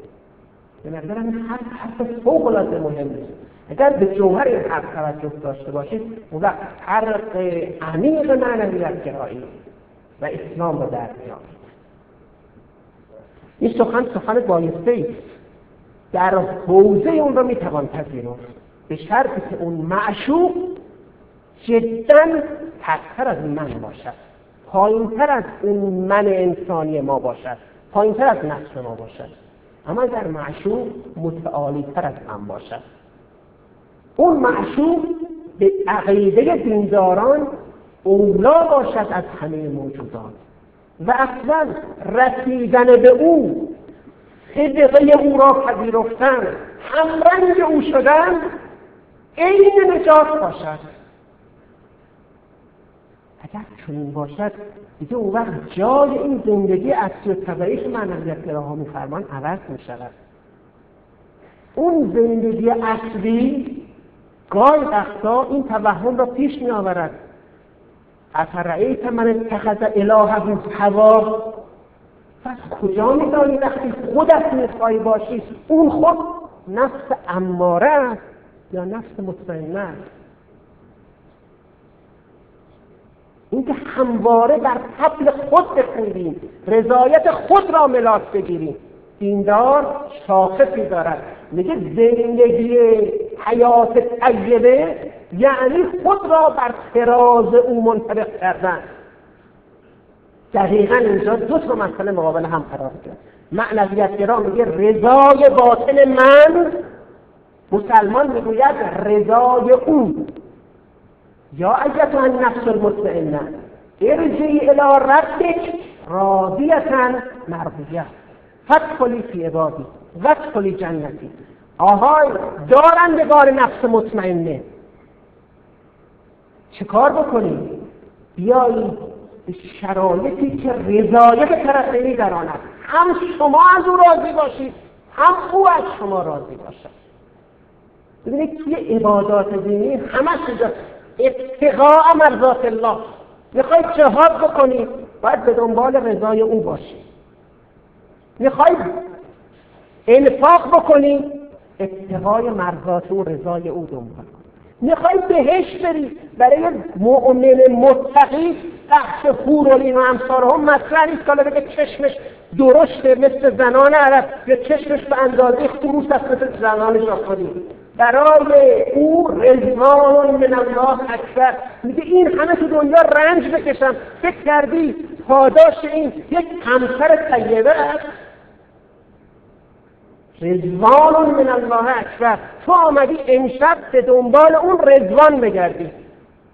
به نظرم این حرف حرف فوق العاده مهم است اگر به جوهر این حرف توجه داشته باشید اون وقت فرق عمیق معنویت گرایی و اسلام رو در میابید این سخن سخن بایسته است در حوزه اون رو می‌توان پذیرفت. به شرطی که اون معشوق جدا پستر از من باشد. پایینتر از اون من انسانی ما باشد. پایینتر از نفس ما باشد. اما در معشوق متعالی تر از من باشد. اون معشوق به عقیده دینداران اولا باشد از همه موجودات. و اصلا رسیدن به او صدقه او را پذیرفتن همرنگ او شدن عین نجات باشد. اگر چنین باشد دیگه اون وقت جای این زندگی اصلی و طبعی که معنویت گراها میفرمان عوض می شود اون زندگی اصلی گاهی وقتا این توهم را پیش می آورد افرعیت من اتخذ الهه هوا؟ پس کجا میدانی وقتی خودت می‌خوای باشی؟ اون خود نفس اماره است یا نفس مطمئنه است؟ اینکه همواره بر طبل خود بخوندیم رضایت خود را ملاک بگیریم. دیندار شاخصی دارد. میگه زندگی حیات طیبه یعنی خود را بر فراز او منطبق کردن. دقیقا اینجا دو تا مسئله مقابل هم قرار کرد معنویت گرا میگه رضای باطن من مسلمان می‌گوید رضای او. یا ایتها النفس المطمئنه ارجعی الى ربک راضیتا مرضیه فدخلی فی عبادی وادخلی جنتی. آهای دارندگار نفس مطمئنه. چه کار بکنیم؟ بیایید به شرایطی که رضایت طرفینی در آن است. هم شما از او راضی باشید هم او از شما راضی باشد. ببینید توی عبادات دینی همش اینجاست اتقاء مرضات الله. می‌خواید جهاد بکنید باید به دنبال رضای او باشید. می‌خواید انفاق بکنید اتقای مرضات او رضای او دنبال می‌خواید بهش برید برای مؤمن متقی بخش فورولین و امثار هم مطرح نیست. که بگه چشمش درشته مثل زنان عرب. یا چشمش به اندازه خروس است مثل زنان ژاپنی. برای او رضوان من الله اکبر. میگه این همه تو دنیا رنج بکشم. فکر کردی پاداش این یک همسر طیبه است. رضوان من الله اکبر تو آمدی امشب به دنبال اون رضوان بگردی.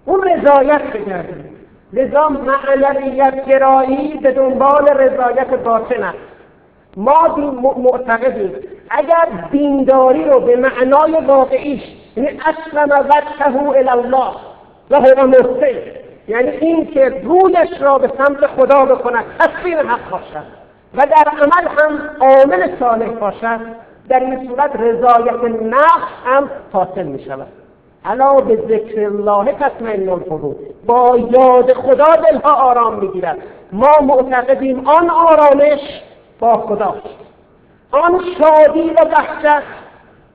اون رضایت بگردی. لذا معنویت گرایی به دنبال رضایت باطن است. ما معتقدیم. اگر دینداری رو به معنای واقعیش یعنی اسلم وجهه الی الله و هو محسن یعنی این که رویش را به سمت خدا بکند تسلیم حق باشد. و در عمل هم عامل صالح باشد در این صورت رضایت نفس هم حاصل می شود علا به ذکر الله تطمئن القلوب با یاد خدا دلها آرام می‌گیرد. ما معتقدیم آن آرامش با خدا آن شادی و وحشت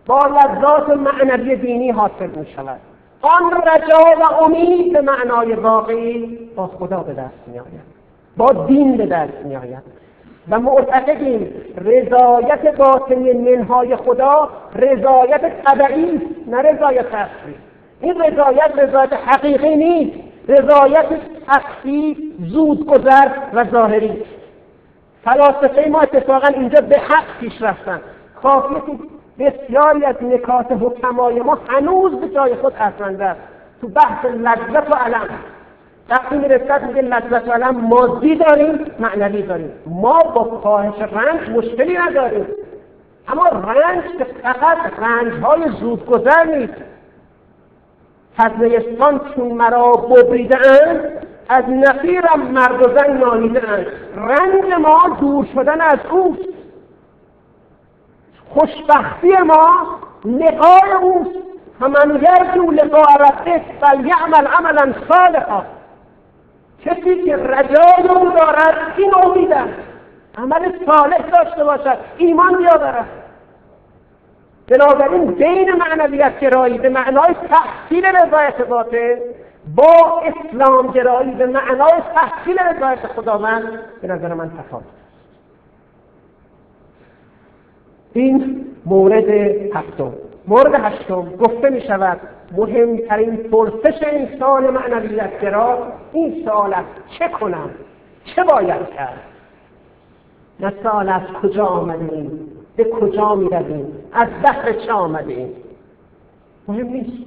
با لذات معنوی دینی حاصل می شود آن رجا و امید به معنای واقعی با خدا به دست می آید با دین به دست می آید و معتقدیم رضایت باطنی منهای خدا رضایت طبعی نه رضایت اصلی. این رضایت رضایت حقیقی نیست رضایت تخفی زود گذر و ظاهری فلاسفه ما اتفاقا اینجا به حق پیش رفتن. کافیه بسیاری از نکات حکمای ما هنوز به جای خود اصلنده است. تو بحث لذت و علم. وقتی می‌رسد میگه لذت علم مادی داریم معنوی داریم. ما با کاهش رنج مشکلی نداریم. اما رنج که فقط رنج های زودگذر نیست. فضل چون مرا ببریدن از نفیرم مرد و زن نالیدن رنج ما دور شدن از اوست. خوشبختی ما لقای اوست. فمن یرجو لقاء ربه فلیعمل عملا صالحا. کسی که رجای او دارد این امید عمل صالح داشته باشد ایمان بیاورد. بنابراین بین معنویت گرایی به معنای تحصیل رضایت باطن با اسلام گرایی به معنای تحصیل رضایت خداوند به نظر من تفاوت. این مورد هفتم. مورد هشتم. گفته می شود مهمترین پرسش انسان معنویت گرا این سوال است چه کنم؟ چه باید کرد؟ نه سوال از کجا آمدیم؟ به کجا می رویم از بحر چه آمدیم؟ مهم نیست.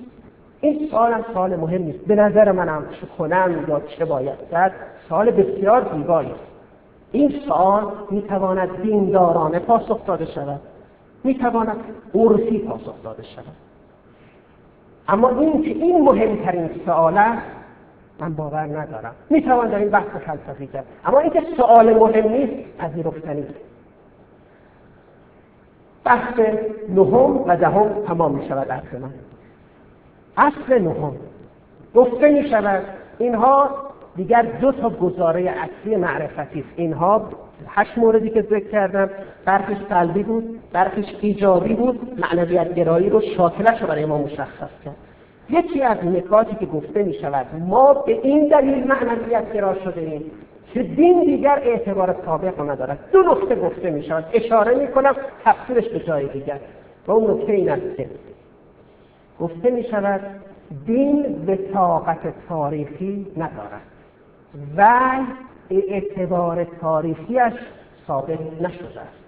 این سوال هم سوال مهم نیست. به نظر منم چه کنم یا چه باید کرد سوال بسیار زیبایی این سوال می‌تواند دیندارانه پاسخ داده شود. می‌تواند عرفی پاسخ داده شود. اما این که این مهمترین سوال است من باور ندارم. می‌توان در این بحث فلسفی کرد. اما اینکه سوال مهم نیست پذیرفتنی. بحث نهم و دهم تمام می شود اصل من. اصل نهم. گفته می شود اینها دیگر دو تا گزاره اصلی معرفتی است. اینها هشت موردی که ذکر کردم. برخش سلبی بود برخش ایجابی بود معنویت گرایی رو شاکلش رو برای ما مشخص کرد. یکی از نکاتی که گفته می شود ما به این دلیل معنویت گرا شده ایم که دین دیگر اعتبار سابق ندارد. دو نکته گفته می شود. اشاره می کنم تفسیرش به جای دیگر. و اون نکته این است که گفته می شود دین به طاقت تاریخی ندارد. و اعتبار تاریخیش ثابت نشده است.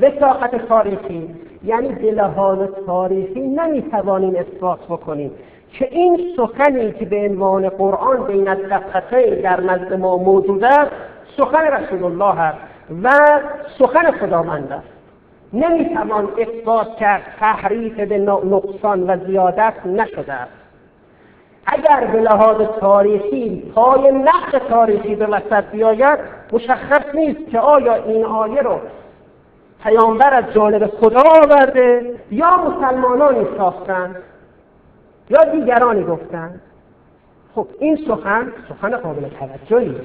وساقت تاریخی یعنی لحاظ تاریخی نمی‌توانیم اثبات بکنیم که این سخنی که به عنوان قرآن بین الدقتین در نزد ما موجود است سخن رسول الله است و سخن خداوند است. نمی‌توان اثبات کرد تحریف به نقصان و زیادت نشده است. اگر به لحاظ تاریخی پای نقد تاریخی به وسط بیاید مشخص نیست که آیا این آیه رو پیامبر از جانب خدا آورده یا مسلمانانی ساختند یا دیگرانی گفتند خب این سخن سخن قابل توجهی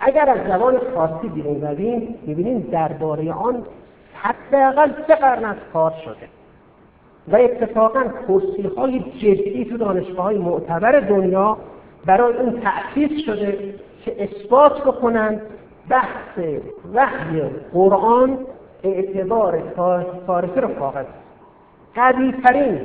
اگر از زبان فارسی بیرون رویم می‌بینیم درباره آن حداقل سه قرن از کار شده. و اتفاقا کرسی های جدی تو دانشگاه های معتبر دنیا برای اون تأسیس شده که اثبات بکنند بحث وحی قرآن اعتبار تاریخی رو فاقد. قویترین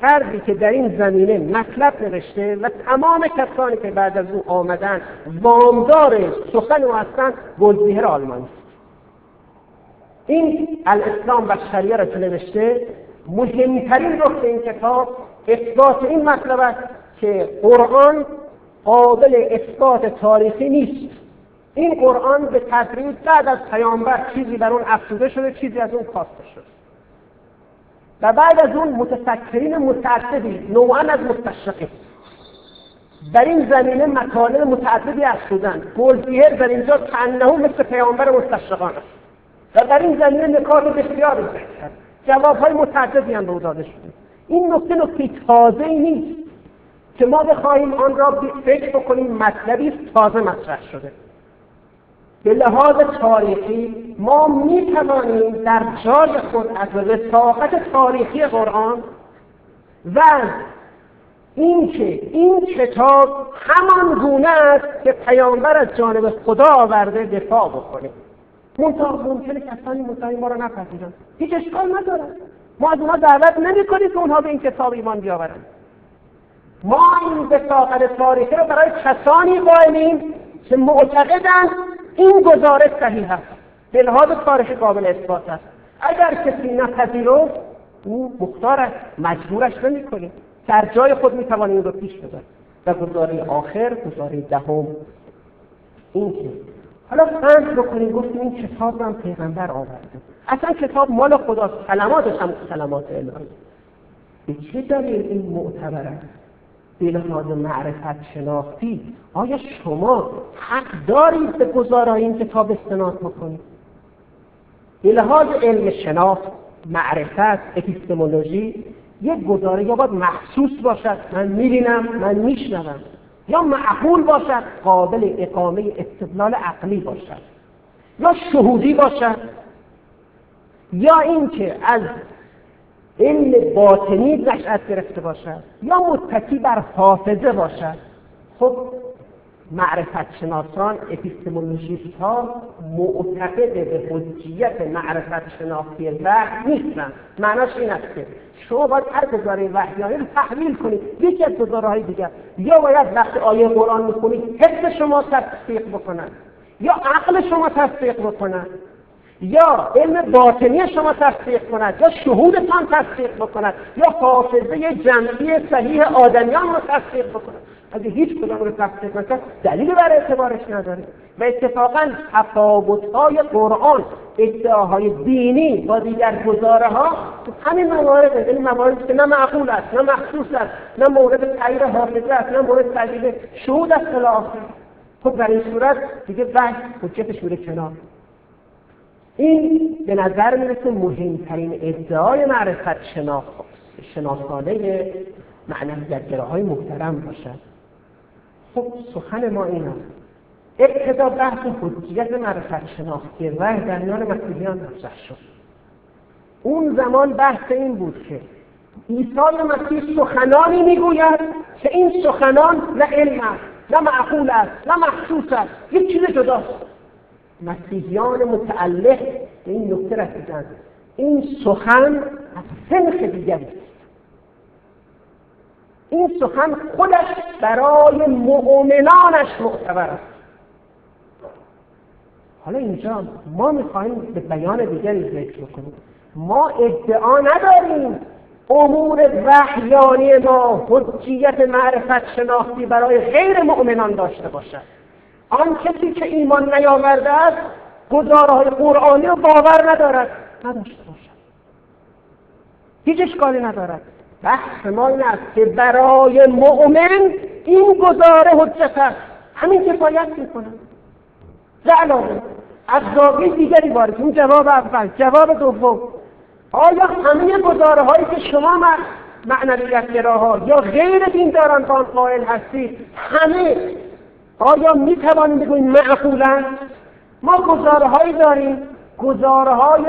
فردی که در این زمینه مطلب نوشته و تمام کسانی که بعد از او آمدن وامدار سخن او هستند گلزیهر آلمانی. این الاسلام و شریعه را که نوشته مهمترین نکته این کتاب اثبات این مطلب است که قرآن قابل اثبات تاریخی نیست. این قرآن به تدریج بعد از پیامبر چیزی بر اون افزوده شده چیزی از اون کاسته شده. و بعد از اون متفکرین متعددی نوعا از مستشرقین. در این زمینه مطالب متعددی افزودن. گلزیهر در اینجا کنه مثل پیامبر مستشرقان است. و در این زمینه نکات بسیاری کرد جواب های متعددی هم به داده شده. این نکته نکته تازه نیست که ما بخواهیم آن را فکر بکنیم مطلبی تازه مطرح شده. به لحاظ تاریخی ما می توانیم در جای خود از رساقت تاریخی قرآن و اینکه این کتاب همان گونه است که پیامبر از جانب خدا آورده دفاع بکنیم منتها ممکنه کسانی مطمئن ما را نپذیرن. هیچ اشکال نداره. ما از اونها دعوت نمی‌کنیم که اونها به این کتاب ایمان بیاورن. ما این وساقت تاریخی رو برای کسانی قائلیم که معتقدند این گزارش صحیح است. به لحاظ تاریخی قابل اثبات است. اگر کسی نپذیرفت او مختار است. مجبورش نمی‌کنیم. در جای خود می‌توانیم رو پیش ببریم. و گزاره آخر گزاره دهم. این که حالا فرض بکنیم گفتیم این کتاب هم پیغمبر آورده. اصلا کتاب مال خداست. کلماتش هم کلمات الهی. به چه دلیل این معتبر است به لحاظ معرفت شناختی آیا شما حق دارید به گزارای این کتاب استناد بکنید به لحاظ علم شناخت معرفت اپیستمولوژی یک گزاره یا باید محسوس باشد. من می‌بینم من میشنوم. یا معقول باشد قابل اقامه استدلال عقلی باشد یا شهودی باشد یا اینکه از علم باطنی نشأت گرفته باشد یا متکی بر حافظه باشد. خب معرفت شناسان اپیستمولوژیست ها معتقد به حجیت معرفت شناسی وحی نیستن. معناش این است که شما باید هر گزاره وحیانی رو تحلیل کنید. یکی از گزاره های دیگر. یا باید وقت آیه قرآن می‌خونید حس شما تصدیق بکنن. یا عقل شما تصدیق بکنن. یا علم باطنی شما تصدیق کند یا شهودتان تصدیق بکند یا حافظه جمعی صحیح آدمیان رو تصدیق بکند اگه هیچ کدام رو تصدیق نکرد دلیلی بر اعتبارش نداره. و اتفاقا تفاوت‌های قرآن ادعاهای دینی با دیگر گزاره ها همین موارد این یعنی مواردی که نه معقول است نه مخصوص است نه مورد تغییر حافظه است نه مورد تغییر شهود است خب در این صورت دیگه وحی حجتش میره کنار. این به نظر می‌رسه مهمترین ادعای معرفت شناخت شناسانه های محترم باشد. خب سخن ما این است. ابتدا بحث حجیت معرفت شناختی و در میان مسیحیان مطرح شد. اون زمان بحث این بود که عیسی مسیح سخنانی می‌گوید که این سخنان نه علم است نه معقول است نه محسوس است یک چیز جداست. مسیحیان متعلق به این نکته رسیدن این سخن از سنخ دیگری این سخن خودش برای مؤمنانش معتبر است. حالا اینجا ما می‌خواهیم به بیان دیگری ذکر کنیم ما ادعا نداریم امور وحیانی ما حجیت معرفت شناختی برای غیر مؤمنان داشته باشد. آن کسی که ایمان نیاورده است گزارهای قرآنی رو باور ندارد. نداشته باشد. هیچ اشکالی ندارد. بحث ما این است که برای مؤمن این گزاره حجت است همین کفایت می‌کنه و علاوه. از زاویه دیگری وارد. این جواب اول. جواب دوم. آیا همه گزاره هایی که شما معنویت گراها یا غیر دینداران آن قائل هستید همه آیا می توانیم بگوییم معقولا ما گزاره هایی داریم. گزاره های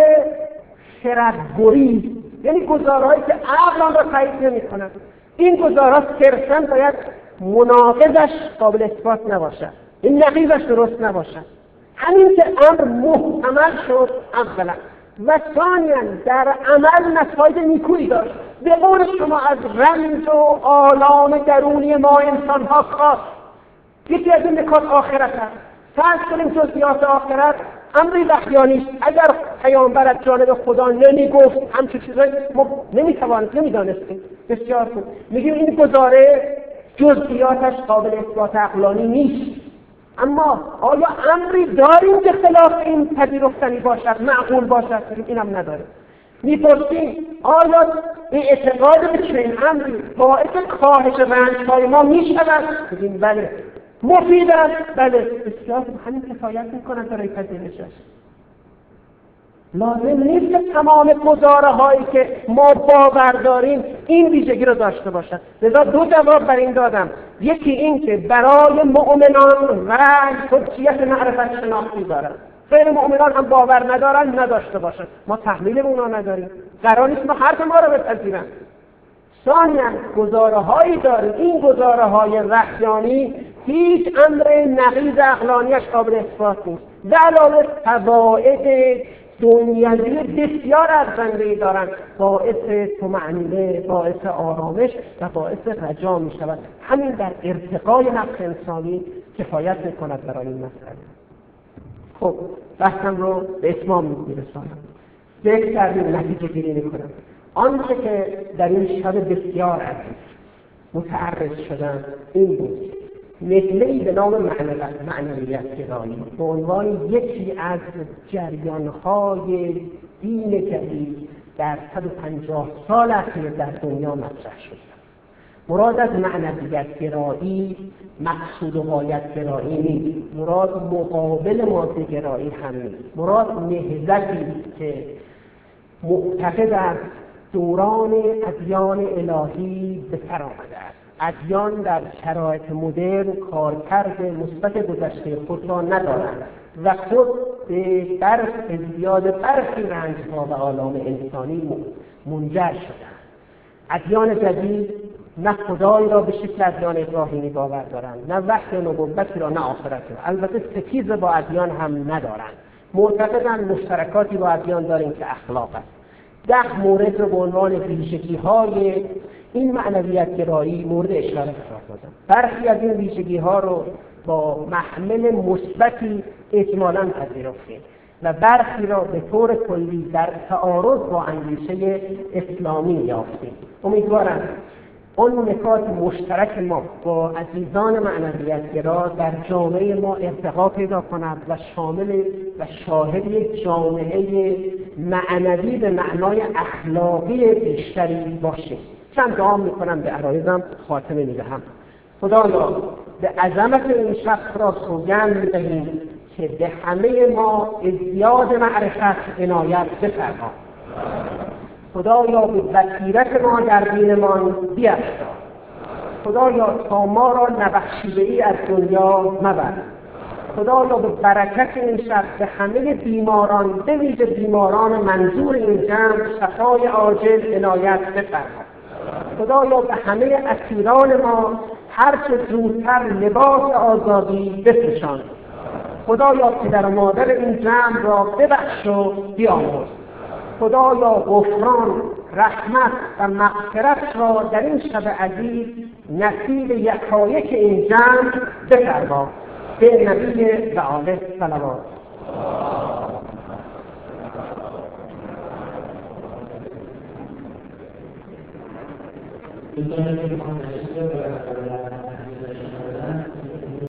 شرفگوری یعنی گزاره هایی که عقل را تایید نمی کند این گزاره ها صرفا باید مناقضش قابل اثبات نباشد. این نقیزش درست نباشد. همین که امر محتمل شد اولا و ثانیا در عمل نتایج نیکویی داشت. به قول شما از رمز و آلام درونی ما انسان ها خواست یکی از این نکات آخرت هست فرض کنیم جزئیات آخرت امری وحیانی اگر پیامبر از جانب خدا نمی‌گفت همچون چیزایی ما نمی‌توانست نمی‌دانستیم. بسیار خوب. میگیم این گزاره جزئیاتش قابل اثبات عقلانی نیست. اما آیا امری داریم که خلاف این پذیرفتنی باشد معقول باشد؟ اینم نداره می‌پرسیم آیا این اعتقاد به چنین امری باعث کاهش رنجهای ما می‌شود؟ بگیم بله. مفید است بله. بسیار همین کفایت می‌کنن برای پذیرشش لازم نیست که تمام گزاره هایی که ما باور داریم این ویژگی رو داشته باشد لذا دو جواب بر این دادم. یکی این که برای مؤمنان و حجیت معرفت شناختی دارد غیر مؤمنان هم باور ندارن نداشته باشند ما تحمیل به اونا نداریم. قرار نیست ما حرف ما رو بپذیرن. ثانیا گزاره هایی داریم. این گزاره های وحیانی هیچ امر نقیض اقلانیش قابل اثبات نیست. و علاوه فواید دنیوی بسیار ارزنده دارند. باعث تمعنیه باعث آرامش و باعث رجا می شود همین در ارتقای نفس انسانی کفایت می کند برای این مسئله. خب بحثم رو به اتمام می رسانم ذکر کردیم نتیجه گیری می کنم آنچه که در این شب بسیار عزیز متعرض شدن این بود. مثلی به نام معنویت گرایی به عنوان یکی از جریانهای دین جدید در 150 سال اخیر در دنیا مطرح شد. مراد از معنویت گرایی مقصود و غایت گرایی نیست. مراد مقابل ماده گرایی هم نیست. مراد نهزتی که معتقد است دوران ادیان الهی به سر آمده است. ادیان در شرایط مدرن کارکرد مثبت گذشته خود را ندارند و خود به برخ زیاد برخی رنجها و آلام انسانی منجر شدند. ادیان جدید نه خدای را به شکل ادیان ابراهیمی باور دارند نه وحی نبوتی را نه آخرت را. البته ستیز با ادیان هم ندارند. معتقدن مشترکاتی با ادیان داریم که اخلاق است. ده مورد رو به عنوان ویژگی های این معنویت گرایی مورد اشاره قرار دادم. برخی از این ویژگی ها رو با محمل مثبتی اجمالا پذیرفتیم و برخی را به طور کلی در تعارض با اندیشه اسلامی یافتیم. امیدوارم اون نکات مشترک ما با عزیزان معنویتگرا در جامعه ما ارتقا پیدا کند و شامل و شاهد یک جامعه معنوی به معنای اخلاقی بیشتری باشه. چند دعا می‌کنم به عرایزم خاتمه می‌دهم. خدایا به عظمت این شخص را سوگند می‌دهیم که به همه ما ازیاد معرفت عنایت بفرما. خدایا به بصیرت ما در دینمان بیفزا. خدایا تا ما را نبخشیده ای از دنیا مبر. خدایا به برکت این شب به همه بیماران به ویژه بیماران منظور این جمع شفای عاجل عنایت بفرما. خدایا به همه اسیران ما هرچه زودتر لباس آزادی بپوشان خدایا پدر و مادر این جمع را ببخش و بیامرز. خدایا غفران رحمت و مغفرت را در این شب عزیز نصیب یکایک این جمع بفرما. به نبی و آله صلوات Gracias.